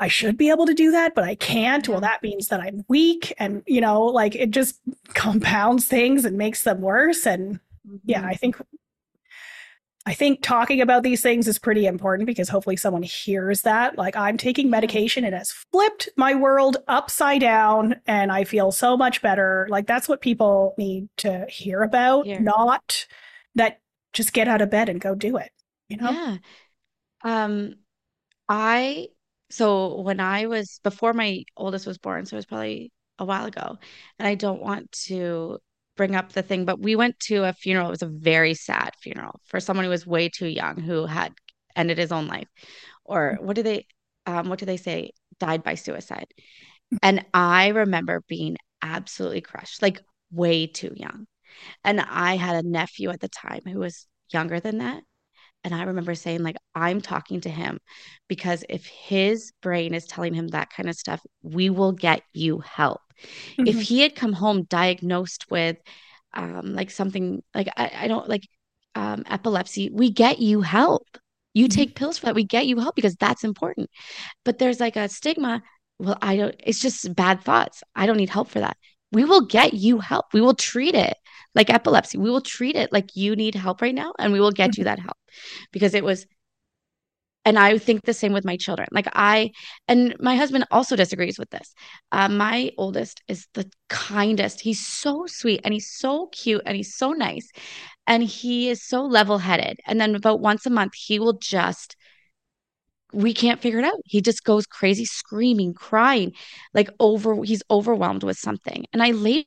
I should be able to do that, but I can't. Well, that means that I'm weak. And, you know, like it just compounds things and makes them worse. And yeah. I think. I think talking about these things is pretty important because hopefully someone hears that. Like, I'm taking medication, it has flipped my world upside down, and I feel so much better. Like, that's what people need to hear about, not that just get out of bed and go do it. You know? Yeah. Um, I so when I was before my oldest was born, so it was probably a while ago, and I don't want to bring up the thing, but we went to a funeral. It was a very sad funeral for someone who was way too young, who had ended his own life, or what do they, um, what do they say? Died by suicide. And I remember being absolutely crushed, like way too young. And I had a nephew at the time who was younger than that. And I remember saying, like, I'm talking to him because if his brain is telling him that kind of stuff, we will get you help. If Mhm. he had come home diagnosed with um, like something like I, I don't like um, epilepsy, we get you help. You Mhm. take pills for that, we get you help because that's important. But there's like a stigma. Well, I don't, it's just bad thoughts. I don't need help for that. We will get you help. We will treat it like epilepsy. We will treat it like you need help right now and we will get you that help because it was and I think the same with my children. Like I, and my husband also disagrees with this. Uh, my oldest is the kindest. He's so sweet and he's so cute and he's so nice and he is so level headed. And then about once a month, he will just, we can't figure it out. He just goes crazy, screaming, crying, like over, he's overwhelmed with something. And I label it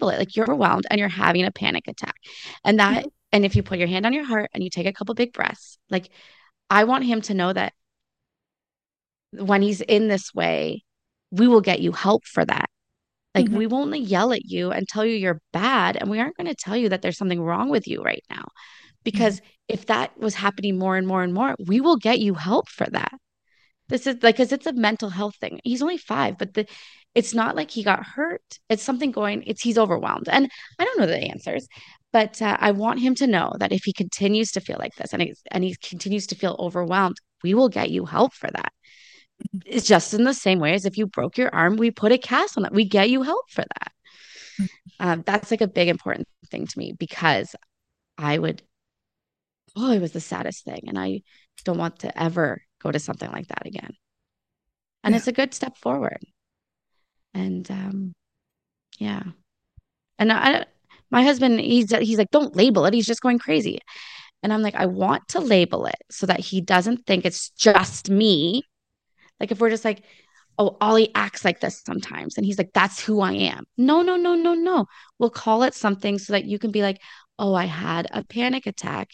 like you're overwhelmed and you're having a panic attack. And that, and if you put your hand on your heart and you take a couple big breaths, like I want him to know that when he's in this way, we will get you help for that. Like, Mhm. we won't yell at you and tell you you're bad. And we aren't going to tell you that there's something wrong with you right now. Because if that was happening more and more and more, we will get you help for that. This is like, because it's a mental health thing. He's only five, but the, it's not like he got hurt. It's something going, it's he's overwhelmed. And I don't know the answers, but uh, I want him to know that if he continues to feel like this and he, and he continues to feel overwhelmed, we will get you help for that. It's just in the same way as if you broke your arm, we put a cast on it. We get you help for that. Um, that's like a big important thing to me because I would, oh, it was the saddest thing. And I don't want to ever go to something like that again. And Yeah. it's a good step forward. And um, yeah. And I, my husband, he's he's like, don't label it. He's just going crazy. And I'm like, I want to label it so that he doesn't think it's just me. Like if we're just like, oh, Ollie acts like this sometimes. And he's like, that's who I am. No, no, no, no, no. We'll call it something so that you can be like, oh, I had a panic attack.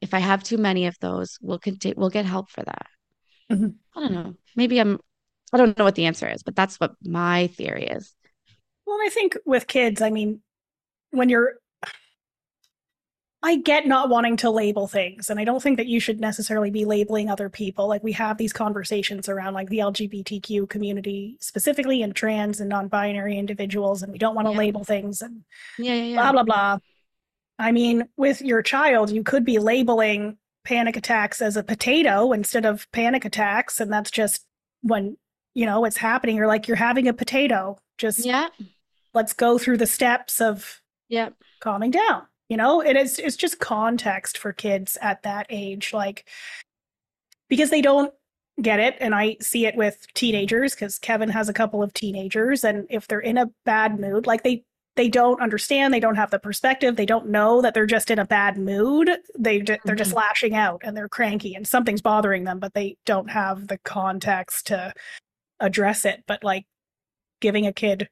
If I have too many of those, we'll continue, we'll get help for that. Mhm. I don't know. Maybe I'm, I don't know what the answer is, but that's what my theory is. Well, I think with kids, I mean, when you're, I get not wanting to label things, and I don't think that you should necessarily be labeling other people. Like we have these conversations around like the LGBTQ community specifically, and trans and non-binary individuals, and we don't want to Yeah. label things and Yeah, yeah, blah blah blah. I mean, with your child, you could be labeling panic attacks as a potato instead of panic attacks, and that's just when you know it's happening. You're like you're having a potato. Just Yeah, let's go through the steps of yeah, calming down you know it is it's just context for kids at that age like because they don't get it and i see it with teenagers because kevin has a couple of teenagers and if they're in a bad mood like they they don't understand they don't have the perspective they don't know that they're just in a bad mood they they're mm-hmm. just lashing out and they're cranky and something's bothering them but they don't have the context to address it but like giving a kid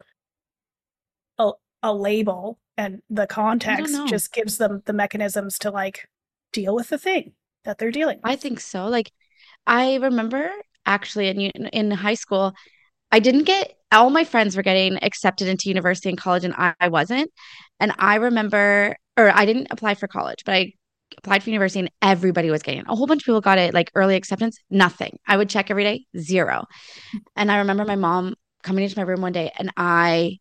a, a label and the context just gives them the mechanisms to like deal with the thing that they're dealing with. I think so. Like I remember actually in in high school I didn't get all my friends were getting accepted into university and college and I, I wasn't. And I remember or I didn't apply for college, but I applied for university and everybody was getting it. A whole bunch of people got it like early acceptance, nothing. I would check every day, zero. And I remember my mom coming into my room one day and I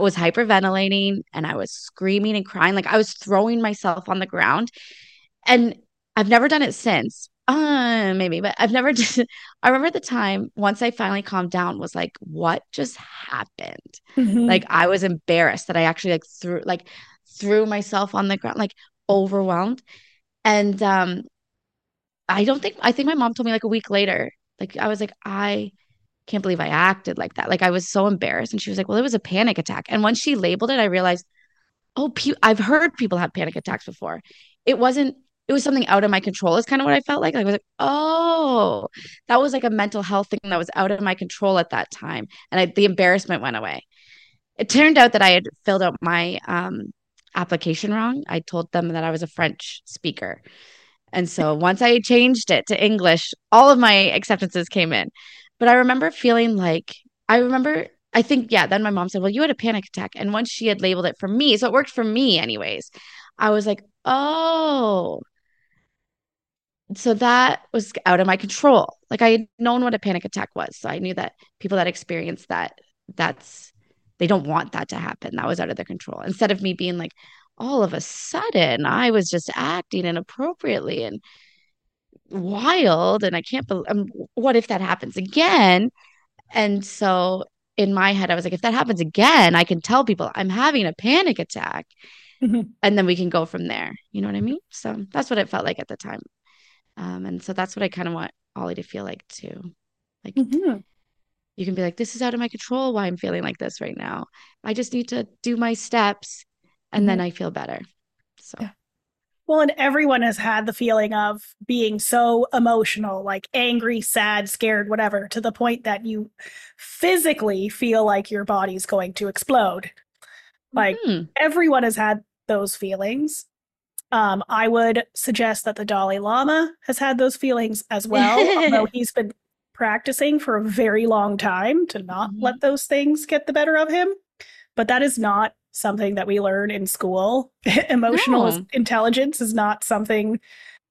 was hyperventilating and I was screaming and crying. Like I was throwing myself on the ground. And I've never done it since. Uh, maybe, but I've never did. I remember the time once I finally calmed down was like, what just happened? Mm-hmm. Like I was embarrassed that I actually like threw like threw myself on the ground, like overwhelmed. And um I don't think I think my mom told me like a week later. Like I was like, I can't believe I acted like that. Like I was so embarrassed. And she was like, Well, it was a panic attack. And once she labeled it, I realized, oh, pe- I've heard people have panic attacks before. It wasn't, it was something out of my control, is kind of what I felt like. I was like, oh, that was like a mental health thing that was out of my control at that time. And I, the embarrassment went away. It turned out that I had filled out my um, application wrong. I told them that I was a French speaker. And so once I changed it to English, all of my acceptances came in. But I remember feeling like, I remember, I think, yeah, then my mom said, Well, you had a panic attack. And once she had labeled it for me, so it worked for me, anyways, I was like, Oh, so that was out of my control. Like I had known what a panic attack was. So I knew that people that experience that, that's, they don't want that to happen. That was out of their control. Instead of me being like, all of a sudden, I was just acting inappropriately and wild and I can't believe um, what if that happens again? And so in my head, I was like, if that happens again, I can tell people I'm having a panic attack. Mm-hmm. And then we can go from there. You know what I mean? So that's what it felt like at the time. Um, and so that's what I kind of want Ollie to feel like too. Like mm-hmm. you can be like, this is out of my control why I'm feeling like this right now. I just need to do my steps and mm-hmm. then I feel better. So yeah. Well, and everyone has had the feeling of being so emotional, like angry, sad, scared, whatever, to the point that you physically feel like your body's going to explode. Like mm-hmm. everyone has had those feelings. Um, I would suggest that the Dalai Lama has had those feelings as well, although he's been practicing for a very long time to not mm-hmm. let those things get the better of him. But that is not something that we learn in school. Emotional no. intelligence is not something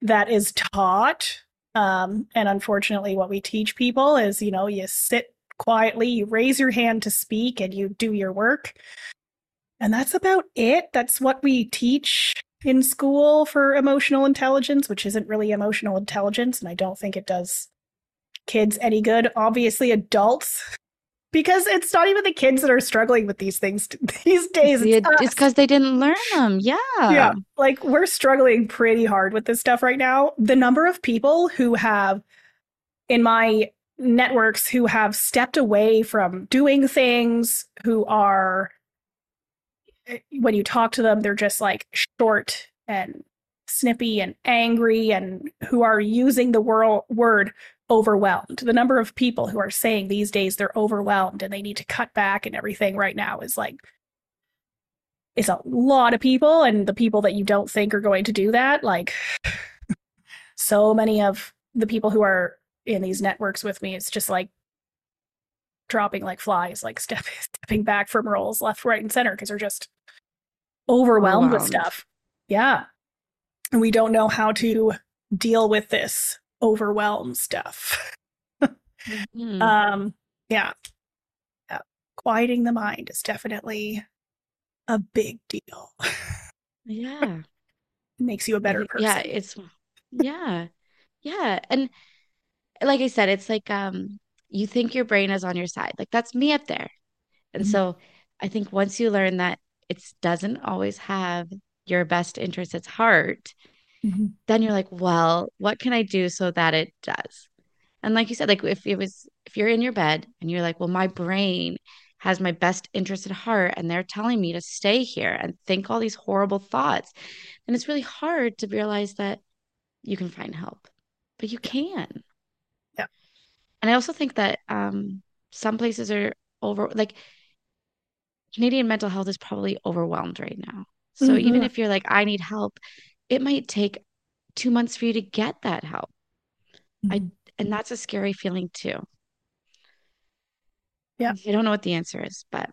that is taught. Um, and unfortunately, what we teach people is, you know, you sit quietly, you raise your hand to speak, and you do your work. And that's about it. That's what we teach in school for emotional intelligence, which isn't really emotional intelligence. And I don't think it does kids any good. Obviously, adults because it's not even the kids that are struggling with these things these days. It's because they didn't learn them. Yeah. Yeah. Like we're struggling pretty hard with this stuff right now. The number of people who have in my networks who have stepped away from doing things, who are, when you talk to them, they're just like short and snippy and angry and who are using the wor- word overwhelmed. The number of people who are saying these days they're overwhelmed and they need to cut back and everything right now is like it's a lot of people and the people that you don't think are going to do that like so many of the people who are in these networks with me it's just like dropping like flies like step, stepping back from roles left right and center because they're just overwhelmed, overwhelmed with stuff yeah and we don't know how to deal with this overwhelm stuff. mm-hmm. Um, yeah. yeah. Quieting the mind is definitely a big deal. yeah. It makes you a better person. Yeah, it's yeah. Yeah. And like I said, it's like um you think your brain is on your side. Like that's me up there. And mm-hmm. so I think once you learn that it doesn't always have your best interest at heart, mm-hmm. then you're like, well, what can I do so that it does? And like you said, like if it was, if you're in your bed and you're like, well, my brain has my best interest at heart and they're telling me to stay here and think all these horrible thoughts. And it's really hard to realize that you can find help, but you can. Yeah. And I also think that um, some places are over, like Canadian mental health is probably overwhelmed right now. So mm-hmm. even if you're like, I need help, it might take two months for you to get that help. Mm-hmm. I and that's a scary feeling too. Yeah. I don't know what the answer is, but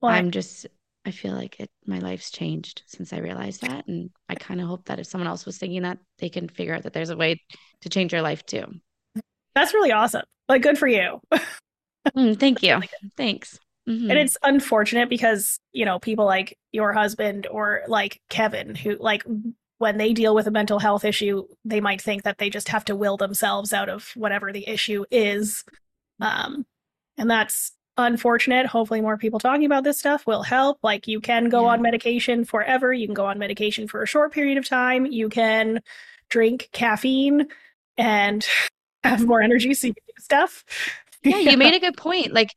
well, I'm just I feel like it my life's changed since I realized that. And I kind of hope that if someone else was thinking that, they can figure out that there's a way to change your life too. That's really awesome. Like good for you. mm, thank you. Thanks. Mm-hmm. And it's unfortunate because, you know, people like your husband or like Kevin, who like when they deal with a mental health issue, they might think that they just have to will themselves out of whatever the issue is. Um, and that's unfortunate. Hopefully, more people talking about this stuff will help. Like, you can go yeah. on medication forever. You can go on medication for a short period of time. You can drink caffeine and have more energy so you can do stuff. Yeah, you made a good point. Like,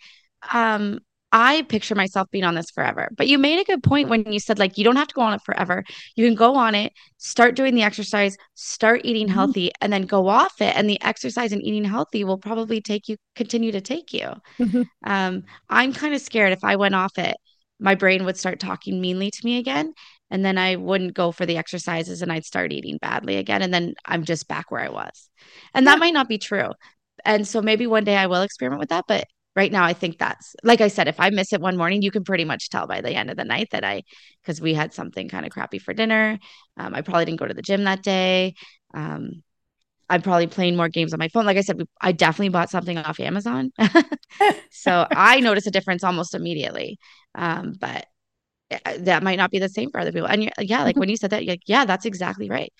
um, I picture myself being on this forever. But you made a good point when you said, like, you don't have to go on it forever. You can go on it, start doing the exercise, start eating mm-hmm. healthy, and then go off it. And the exercise and eating healthy will probably take you, continue to take you. Mm-hmm. Um, I'm kind of scared if I went off it, my brain would start talking meanly to me again. And then I wouldn't go for the exercises and I'd start eating badly again. And then I'm just back where I was. And that might not be true. And so maybe one day I will experiment with that. But right now i think that's like i said if i miss it one morning you can pretty much tell by the end of the night that i because we had something kind of crappy for dinner. Um, i probably didn't go to the gym that day. Um, i'm probably playing more games on my phone. Like i said we, i definitely bought something off amazon. So i notice a difference almost immediately. Um, but eh, that might not be the same for other people. And yeah like mm-hmm. when you said that like yeah that's exactly right.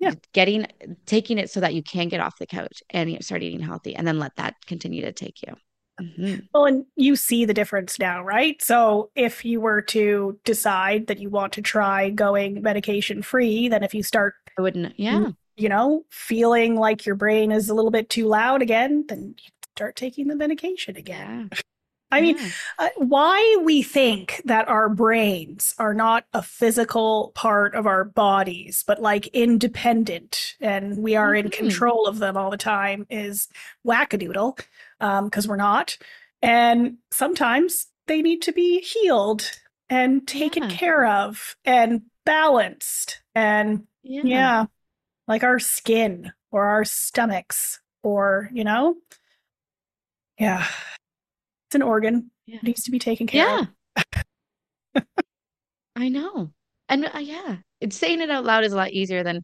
Yeah. Getting taking it so that you can get off the couch and start eating healthy and then let that continue to take you Mm-hmm. Well, and you see the difference now, right? So if you were to decide that you want to try going medication free, then if you start, I wouldn't, yeah, you know, feeling like your brain is a little bit too loud again, then you start taking the medication again. Yeah. I yeah. mean, uh, why we think that our brains are not a physical part of our bodies, but like independent and we are mm-hmm. in control of them all the time is wackadoodle because um, we're not. And sometimes they need to be healed and taken yeah. care of and balanced. And yeah. yeah, like our skin or our stomachs or, you know, yeah, it's an organ. Yeah. It needs to be taken care yeah. of. I know. And uh, yeah, it's saying it out loud is a lot easier than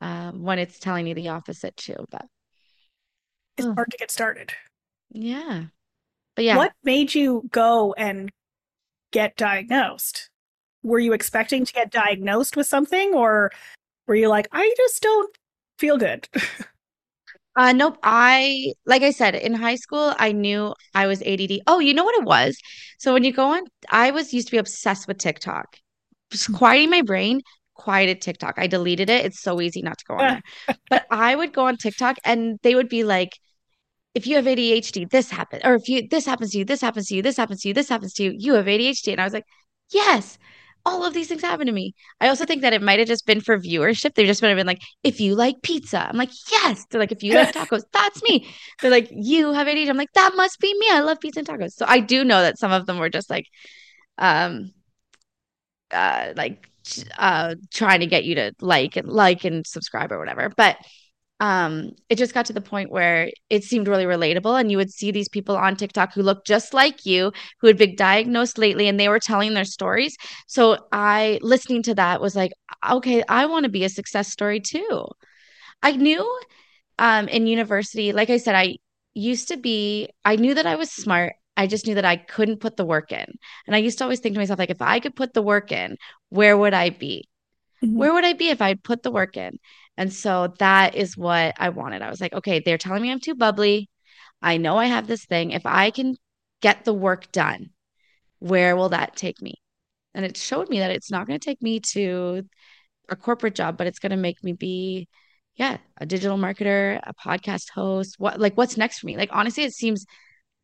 uh, when it's telling you the opposite too. But it's hard to get started. Yeah. But yeah. What made you go and get diagnosed? Were you expecting to get diagnosed with something or were you like, I just don't feel good? uh nope. I like I said, in high school I knew I was ADD. Oh, you know what it was? So when you go on, I was used to be obsessed with TikTok. Just hmm. quieting my brain, quieted TikTok. I deleted it. It's so easy not to go on there. but I would go on TikTok and they would be like, if you have ADHD, this happens, or if you this happens to you, this happens to you, this happens to you, this happens to you, you have ADHD. And I was like, yes, all of these things happen to me. I also think that it might have just been for viewership. They just might have been like, if you like pizza, I'm like, yes. They're like, if you like tacos, that's me. They're like, you have ADHD. I'm like, that must be me. I love pizza and tacos. So I do know that some of them were just like, um, uh, like, uh, trying to get you to like and like and subscribe or whatever. But um, it just got to the point where it seemed really relatable. And you would see these people on TikTok who looked just like you, who had been diagnosed lately, and they were telling their stories. So I, listening to that, was like, okay, I want to be a success story too. I knew um, in university, like I said, I used to be, I knew that I was smart. I just knew that I couldn't put the work in. And I used to always think to myself, like, if I could put the work in, where would I be? Mm-hmm. Where would I be if I'd put the work in? And so that is what I wanted. I was like, okay, they're telling me I'm too bubbly. I know I have this thing. If I can get the work done, where will that take me? And it showed me that it's not going to take me to a corporate job, but it's going to make me be, yeah, a digital marketer, a podcast host. What, like, what's next for me? Like, honestly, it seems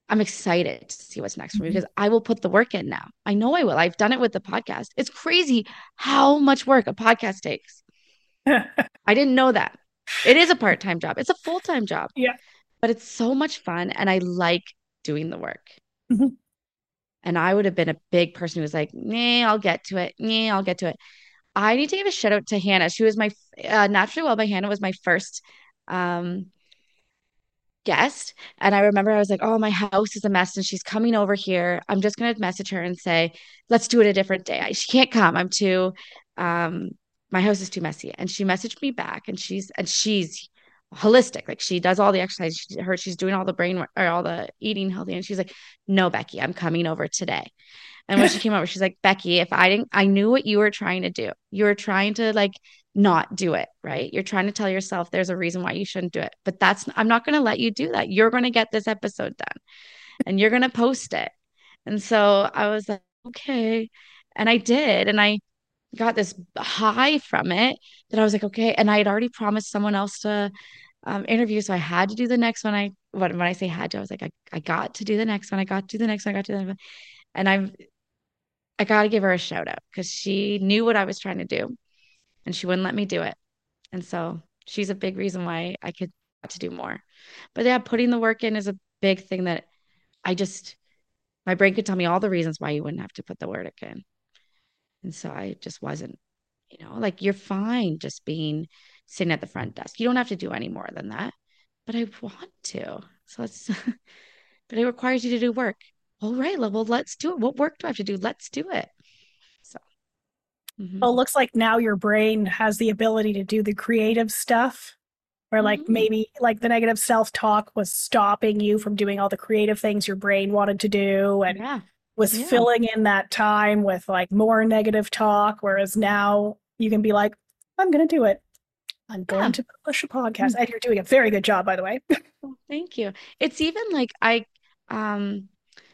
I'm excited to see what's next for me mm-hmm. because I will put the work in now. I know I will. I've done it with the podcast. It's crazy how much work a podcast takes. I didn't know that. It is a part time job, it's a full time job. Yeah. But it's so much fun and I like doing the work. Mm-hmm. And I would have been a big person who was like, nah, I'll get to it. Nah, I'll get to it. I need to give a shout out to Hannah. She was my uh, Naturally Well by Hannah was my first um, guest. And I remember I was like, oh, my house is a mess and she's coming over here. I'm just going to message her and say, let's do it a different day. I, she can't come. I'm too, um, my house is too messy. And she messaged me back and she's, and she's holistic. Like she does all the exercise. She, her, she's doing all the brain or all the eating healthy. And she's like, no, Beki, I'm coming over today. And when she came over, she's like, Beki, if I didn't, I knew what you were trying to do. You were trying to like not do it, right? You're trying to tell yourself there's a reason why you shouldn't do it. But that's, I'm not going to let you do that. You're going to get this episode done and you're going to post it. And so I was like, okay. And I did. And I got this high from it that I was like, okay. And I had already promised someone else to um, interview. So I had to do the next one. I, when, when I say had to, I was like, I, I got to do the next one. I got to do the next one. I got to do one. And I've, I got to give her a shout out because she knew what I was trying to do and she wouldn't let me do it. And so she's a big reason why I could to do more. But yeah, putting the work in is a big thing that I just my brain could tell me all the reasons why you wouldn't have to put the work in. And so I just wasn't, you know, like you're fine just being sitting at the front desk. You don't have to do any more than that. But I want to. So it's but it requires you to do work all right, well, let's do it. What work do I have to do? Let's do it. So, mm-hmm. well, it looks like now your brain has the ability to do the creative stuff, or like mm-hmm. maybe like the negative self talk was stopping you from doing all the creative things your brain wanted to do, and yeah. Was yeah. filling in that time with like more negative talk. Whereas now you can be like, I'm going to do it. I'm going yeah. to publish a podcast. Mm-hmm. And you're doing a very good job, by the way. well, thank you. It's even like I, um,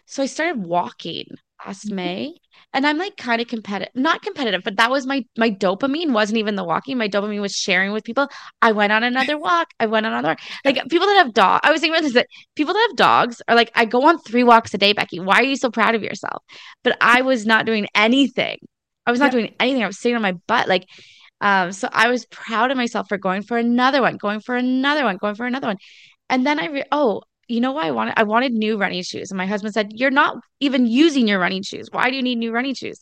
so I started walking last. May and I'm like kind of competitive, not competitive, but that was my my dopamine wasn't even the walking. My dopamine was sharing with people. I went on another walk. I went on another walk. Like people that have dogs. I was thinking about this that people that have dogs are like, I go on three walks a day, Beki. Why are you so proud of yourself? But I was not doing anything. I was not yeah. doing anything. I was sitting on my butt. Like, um, so I was proud of myself for going for another one, going for another one, going for another one. And then I re- oh, you know why I wanted I wanted new running shoes. And my husband said, You're not even using your running shoes. Why do you need new running shoes?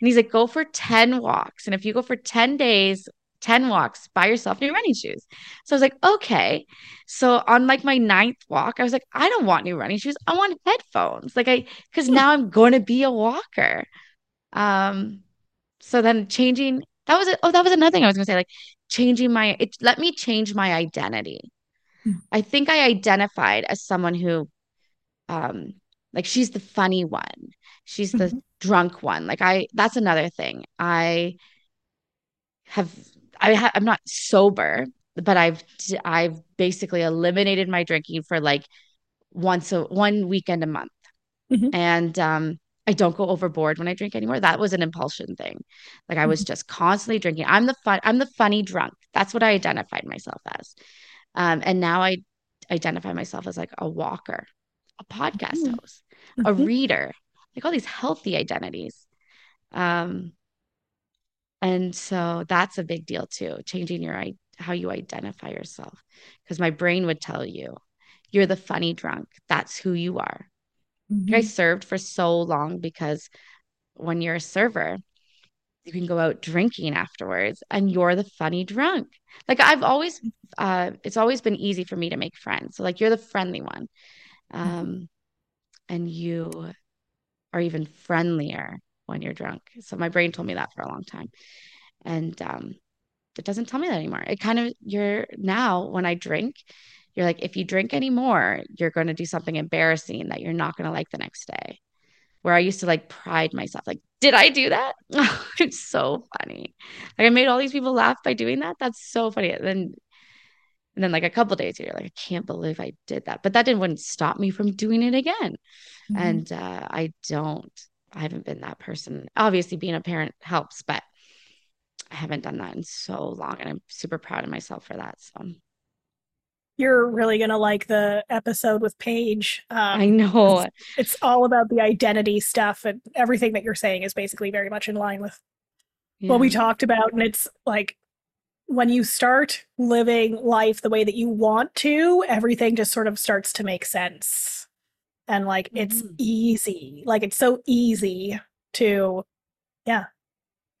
And he's like, Go for 10 walks. And if you go for 10 days, 10 walks, buy yourself new running shoes. So I was like, okay. So on like my ninth walk, I was like, I don't want new running shoes. I want headphones. Like I because now I'm going to be a walker. Um, so then changing that was it. Oh, that was another thing I was gonna say, like changing my it let me change my identity. I think I identified as someone who, um, like she's the funny one. She's the mm-hmm. drunk one. Like I, that's another thing. I have, I ha- I'm not sober, but I've, I've basically eliminated my drinking for like once a one weekend a month, mm-hmm. and um, I don't go overboard when I drink anymore. That was an impulsion thing. Like I was mm-hmm. just constantly drinking. I'm the fun. I'm the funny drunk. That's what I identified myself as. Um, and now I identify myself as like a walker, a podcast mm-hmm. host, mm-hmm. a reader, like all these healthy identities. Um, and so that's a big deal too, changing your how you identify yourself. Because my brain would tell you, you're the funny drunk. That's who you are. Mm-hmm. I served for so long because when you're a server, you can go out drinking afterwards and you're the funny drunk. Like I've always uh it's always been easy for me to make friends. So like you're the friendly one. Um and you are even friendlier when you're drunk. So my brain told me that for a long time. And um it doesn't tell me that anymore. It kind of you're now when I drink, you're like if you drink anymore, you're going to do something embarrassing that you're not going to like the next day where I used to like pride myself. Like, did I do that? it's so funny. Like I made all these people laugh by doing that. That's so funny. And then and then like a couple days later, like I can't believe I did that. But that didn't wouldn't stop me from doing it again. Mm-hmm. And uh, I don't. I haven't been that person. Obviously, being a parent helps, but I haven't done that in so long, and I'm super proud of myself for that. So You're really gonna like the episode with Paige. Um, I know. It's, it's all about the identity stuff, and everything that you're saying is basically very much in line with Yeah. what we talked about. And it's like when you start living life the way that you want to, everything just sort of starts to make sense. And like it's Mhm. easy. Like it's so easy to, yeah,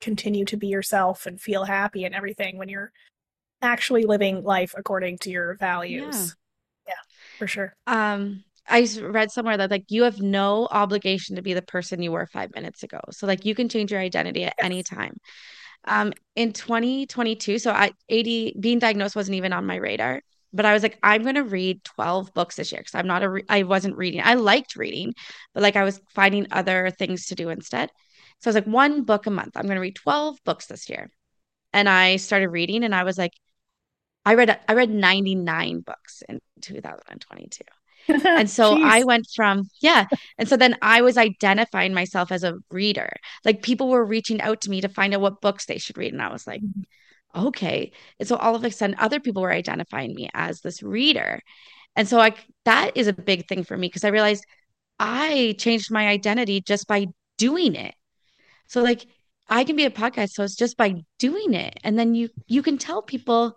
continue to be yourself and feel happy and everything when you're actually living life according to your values. Yeah, for sure. Um, I read somewhere that like you have no obligation to be the person you were five minutes ago. So like you can change your identity at any time. Um, in 2022, so I 80 being diagnosed wasn't even on my radar, but I was like, I'm gonna read 12 books this year because I'm not a re- I wasn't reading. I liked reading, but like I was finding other things to do instead. So I was like, one book a month. I'm gonna read 12 books this year. And I started reading and I was like, I read I read 99 books in 2022. And so I went from, yeah. And so then I was identifying myself as a reader. Like people were reaching out to me to find out what books they should read. And I was like, mm-hmm. okay. And so all of a sudden, other people were identifying me as this reader. And so I that is a big thing for me because I realized I changed my identity just by doing it. So like I can be a podcast host just by doing it. And then you you can tell people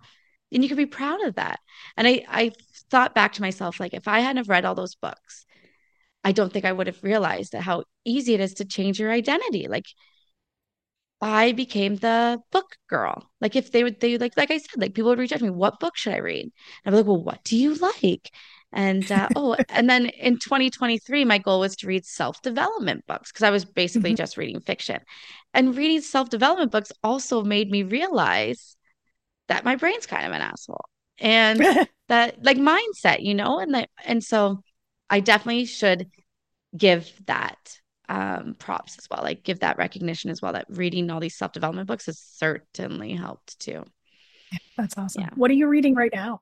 and you can be proud of that. And I I thought back to myself like if I hadn't have read all those books, I don't think I would have realized that how easy it is to change your identity. Like I became the book girl. Like if they would they like like I said, like people would reach out to me, what book should I read? And I'd be like, well, what do you like? And uh, oh, and then in 2023, my goal was to read self-development books because I was basically Mhm. just reading fiction. And reading self-development books also made me realize that my brain's kind of an asshole. And that like mindset, you know, and that and so I definitely should give that um props as well, like give that recognition as well that reading all these self-development books has certainly helped too. That's awesome. Yeah. What are you reading right now?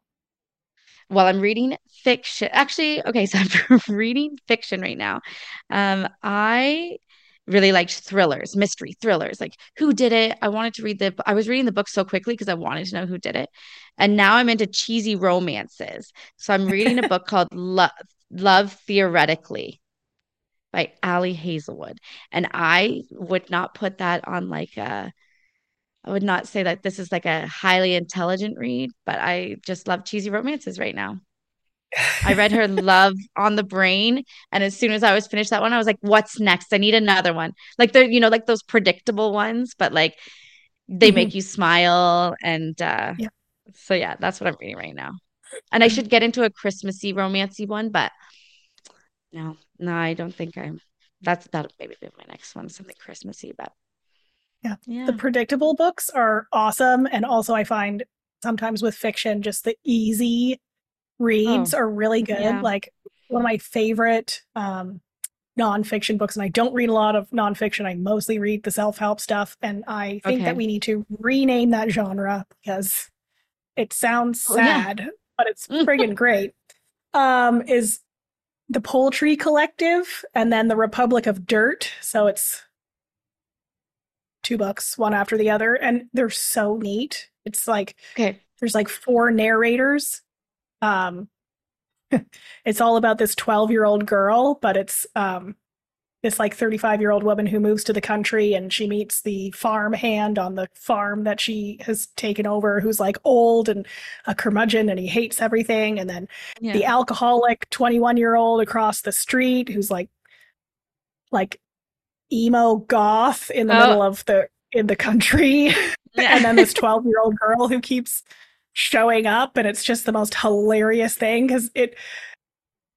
Well, I'm reading fiction. Actually, okay, so I'm reading fiction right now. Um, I really liked thrillers, mystery thrillers. Like who did it? I wanted to read the I was reading the book so quickly because I wanted to know who did it. And now I'm into cheesy romances. So I'm reading a book called Love, Love Theoretically by Ali Hazelwood. And I would not put that on like a I would not say that this is like a highly intelligent read, but I just love cheesy romances right now. I read her Love on the Brain, and as soon as I was finished that one, I was like, "What's next? I need another one." Like they're, you know, like those predictable ones, but like they Mhm. make you smile, and uh, Yeah. so yeah, that's what I'm reading right now. And I should get into a Christmassy romancy one, but no, no, I don't think I'm. That's that maybe be my next one, something Christmassy, but Yeah. yeah, The predictable books are awesome. And also, I find sometimes with fiction, just the easy reads Oh, are really good. yeah. Like one of my favorite um, nonfiction books, and I don't read a lot of nonfiction. I mostly read the self help stuff. And I think Okay. that we need to rename that genre because it sounds Oh, yeah. sad, but it's friggin' great. Um, is the Poultry Collective and then the Republic of Dirt. So it's two books, one after the other, and they're so neat. It's like okay, there's like four narrators. Um, it's all about this 12 year old girl, but it's um, this like 35 year old woman who moves to the country and she meets the farm hand on the farm that she has taken over, who's like old and a curmudgeon and he hates everything. And then yeah, the alcoholic 21 year old across the street who's like like emo goth in the Oh. middle of the in the country yeah. and then this 12 year old girl who keeps showing up and it's just the most hilarious thing because it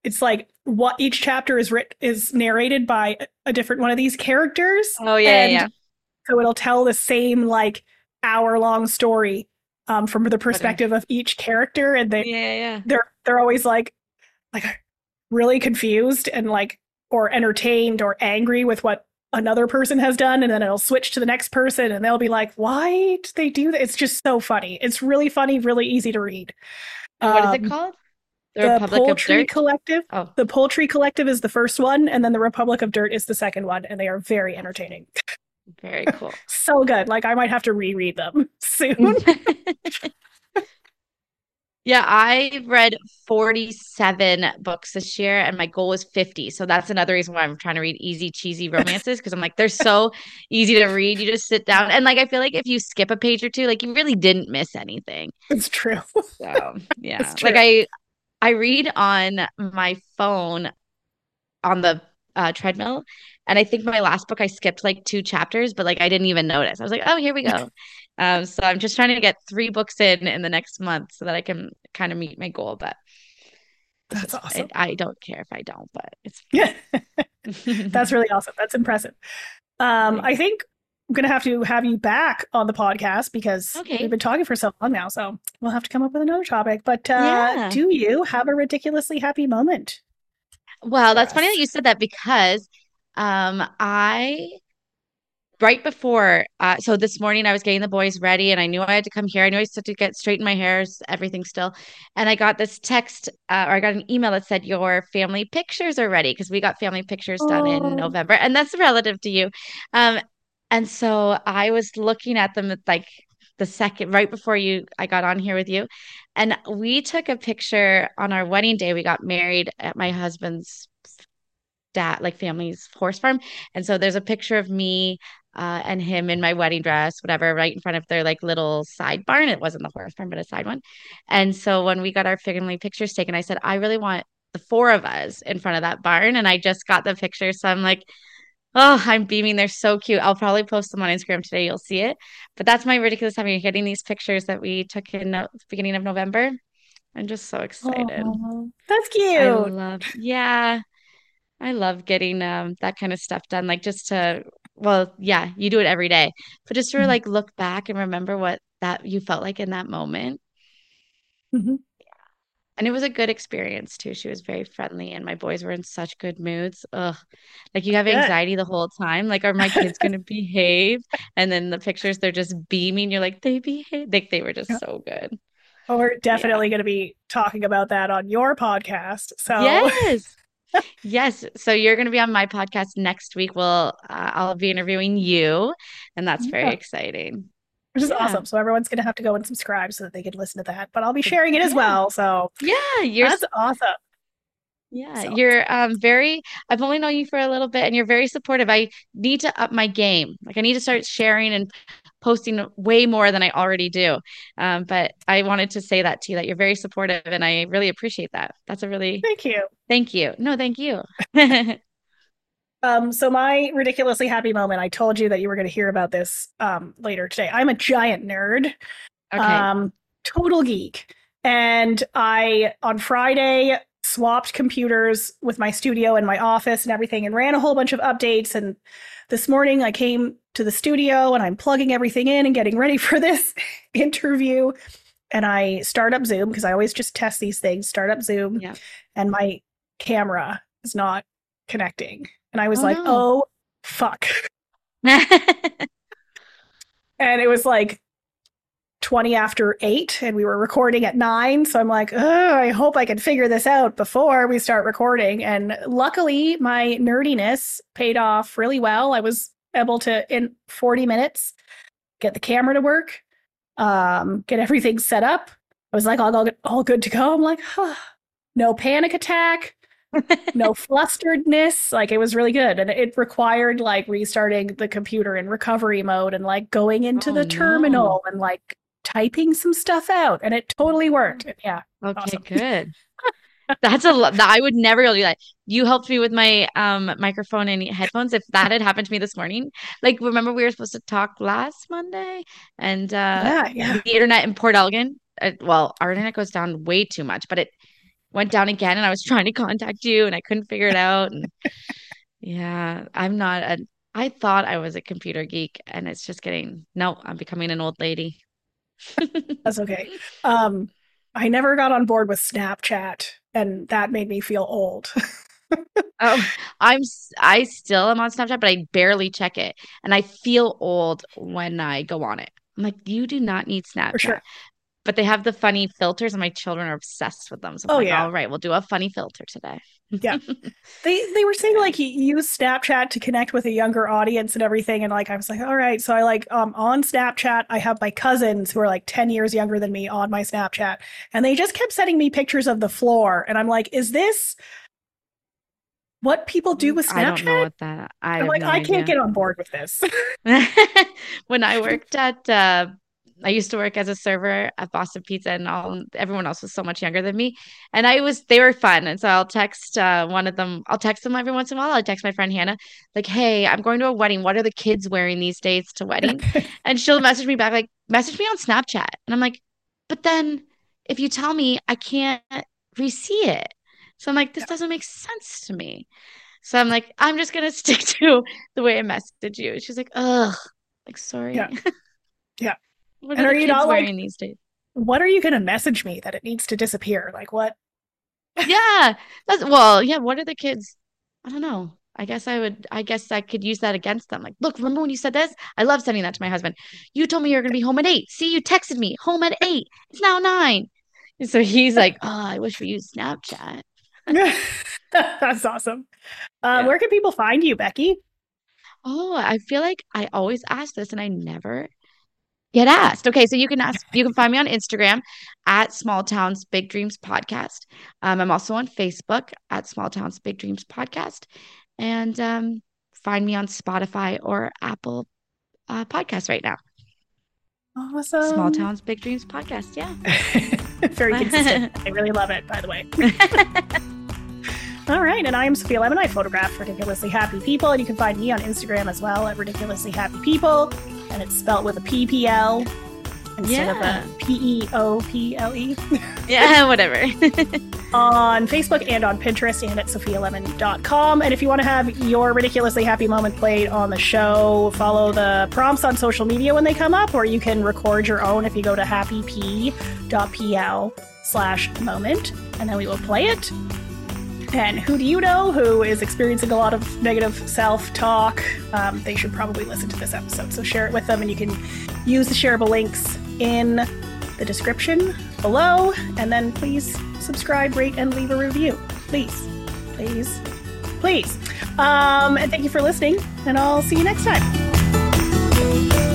it's like what each chapter is writ is narrated by a- different one of these characters oh yeah, yeah. so it'll tell the same like hour long story um, from the perspective of each character and they yeah, yeah. they're they're always like like really confused and like or entertained or angry with what another person has done and then it'll switch to the next person and they'll be like why did they do that? It's just so funny. It's really funny really easy to read. And what is it Um, called? The, the Republic of poultry Dirt. collective. Oh, the poultry collective is the first one and then the republic of dirt is the second one and they are very entertaining. Very cool. so good. Like i might have to reread them soon Yeah, I read 47 books this year and my goal was 50. So that's another reason why I'm trying to read easy, cheesy romances because I'm like, they're so easy to read. You just sit down and like, I feel like if you skip a page or two, like you really didn't miss anything. It's true. So yeah, like I, I read on my phone on the uh, treadmill. And I think my last book I skipped like two chapters, but like I didn't even notice. I was like, oh, here we go. um, so I'm just trying to get three books in in the next month so that I can kind of meet my goal. But that's awesome. I, I, don't care if I don't, but it's yeah. that's really awesome. That's impressive. Um, I think I'm gonna have to have you back on the podcast because okay. we've been talking for so long now. So we'll have to come up with another topic. But uh, yeah. do you have a ridiculously happy moment? Well, that's funny that you said that because um, I right before uh, so this morning I was getting the boys ready and I knew I had to come here. I knew I had to get straighten my hair, everything still. And I got this text uh, or I got an email that said your family pictures are ready because we got family pictures done oh. in November and that's relative to you. Um, and so I was looking at them at like the second right before you I got on here with you. And we took a picture on our wedding day. We got married at my husband's dad, like family's horse farm. And so there's a picture of me uh, and him in my wedding dress, whatever, right in front of their like little side barn. It wasn't the horse barn, but a side one. And so when we got our family pictures taken, I said, I really want the four of us in front of that barn. And I just got the picture. So I'm like, Oh, I'm beaming. They're so cute. I'll probably post them on Instagram today. You'll see it. But that's my ridiculous having getting these pictures that we took in the beginning of November. I'm just so excited. Oh, that's cute. I love, yeah. I love getting um, that kind of stuff done. Like just to, well, yeah, you do it every day, but just to mm-hmm. like look back and remember what that you felt like in that moment. Mm-hmm and it was a good experience too. She was very friendly, and my boys were in such good moods. Ugh, like you have anxiety the whole time. Like, are my kids going to behave? And then the pictures, they're just beaming. You're like, they behave. Like they were just so good. Oh, we're definitely yeah. going to be talking about that on your podcast. So yes. yes. So you're going to be on my podcast next week. We'll uh, I'll be interviewing you, and that's very exciting which is yeah. awesome. So everyone's going to have to go and subscribe so that they can listen to that. But I'll be sharing it as well. So yeah, you're that's awesome. Yeah, so. you're um very. I've only known you for a little bit, and you're very supportive. I need to up my game. Like I need to start sharing and posting way more than I already do. Um, but I wanted to say that to you that you're very supportive, and I really appreciate that. That's a really thank you. Thank you. No, thank you. Um, so my ridiculously happy moment, I told you that you were going to hear about this um, later today. I'm a giant nerd, okay. um, total geek. And I, on Friday, swapped computers with my studio and my office and everything and ran a whole bunch of updates. And this morning I came to the studio and I'm plugging everything in and getting ready for this interview. And I start up Zoom because I always just test these things, start up Zoom, yeah. and my camera is not connecting. And I was oh, like, no. oh, fuck. and it was like 20 after 8 and we were recording at 9 so i'm like i hope i can figure this out before we start recording and luckily my nerdiness paid off really well i was able to in 40 minutes get the camera to work um, get everything set up i was like all, all, all good to go i'm like huh. no panic attack no flusteredness. Like it was really good. And it required like restarting the computer in recovery mode and like going into oh, the terminal no. and like typing some stuff out. And it totally worked. Yeah. Okay, awesome. good. That's a lot. I would never do that. You helped me with my um microphone and headphones. If that had happened to me this morning, like remember we were supposed to talk last Monday, and uh, yeah, yeah. the internet in Port Elgin. Uh, well, our internet goes down way too much, but it went down again and I was trying to contact you and I couldn't figure it out. And yeah, I'm not a I thought I was a computer geek and it's just getting no, I'm becoming an old lady. That's okay. Um I never got on board with Snapchat and that made me feel old. oh, I'm I still am on Snapchat, but I barely check it, and I feel old when I go on it. I'm like, you do not need Snapchat. Sure. But they have the funny filters, and my children are obsessed with them. So I'm Oh, like, yeah. all right, we'll do a funny filter today. Yeah. They they were saying like you use Snapchat to connect with a younger audience and everything. And like I was like, all right. So I like um on Snapchat, I have my cousins who are like 10 years younger than me on my Snapchat. And they just kept sending me pictures of the floor. And I'm like, is this what people do with I don't know Snapchat? what that. I I'm like, no I idea. can't get on board with this. when I worked at uh I used to work as a server at Boston Pizza and all everyone else was so much younger than me. And I was they were fun. And so I'll text uh one of them, I'll text them every once in a while. I'll text my friend Hannah, like, hey, I'm going to a wedding. What are the kids wearing these days to weddings? And she'll message me back, like, message me on Snapchat. And I'm like, but then if you tell me I can't re-see it. So I'm like, this doesn't make sense to me. So I'm like, I'm just gonna stick to the way I messaged you. She's like, ugh, like sorry. Yeah. Yeah. What And are are you not, like- wearing these days? what are you going to message me that it needs to disappear? Like, what? Yeah, that's well, yeah. What are the kids? I don't know. I guess I would. I guess I could use that against them. Like, look, remember when you said this? I love sending that to my husband. You told me you were gonna be home at eight. See, you texted me home at eight. It's now nine. And so he's like, oh, I wish we used Snapchat. That's awesome. Uh, Yeah. Where can people find you, Beki? Oh, I feel like I always ask this and I never get asked. Okay, so you can ask, you can find me on Instagram at Small Towns Big Dreams Podcast. Um, I'm also on Facebook at Small Towns Big Dreams Podcast, and um, find me on Spotify or Apple uh, Podcasts right now. Awesome. Small Towns Big Dreams Podcast. Yeah. Very consistent. I really love it, by the way. All right, and I am Sophia Lemon. I photograph ridiculously happy people, and you can find me on Instagram as well at ridiculously happy people, and it's spelled with a PPL instead Yeah. of a P E O P L E. yeah. Whatever. on Facebook and on Pinterest and at sophialemon.com. And if you want to have your ridiculously happy moment played on the show, follow the prompts on social media when they come up, or you can record your own if you go to happyp.pl slash moment, and then we will play it. And who do you know who is experiencing a lot of negative self talk? Um, they should probably listen to this episode. So share it with them, and you can use the shareable links in the description below. And then please subscribe, rate, and leave a review. Please, please, please. Um, and thank you for listening, and I'll see you next time.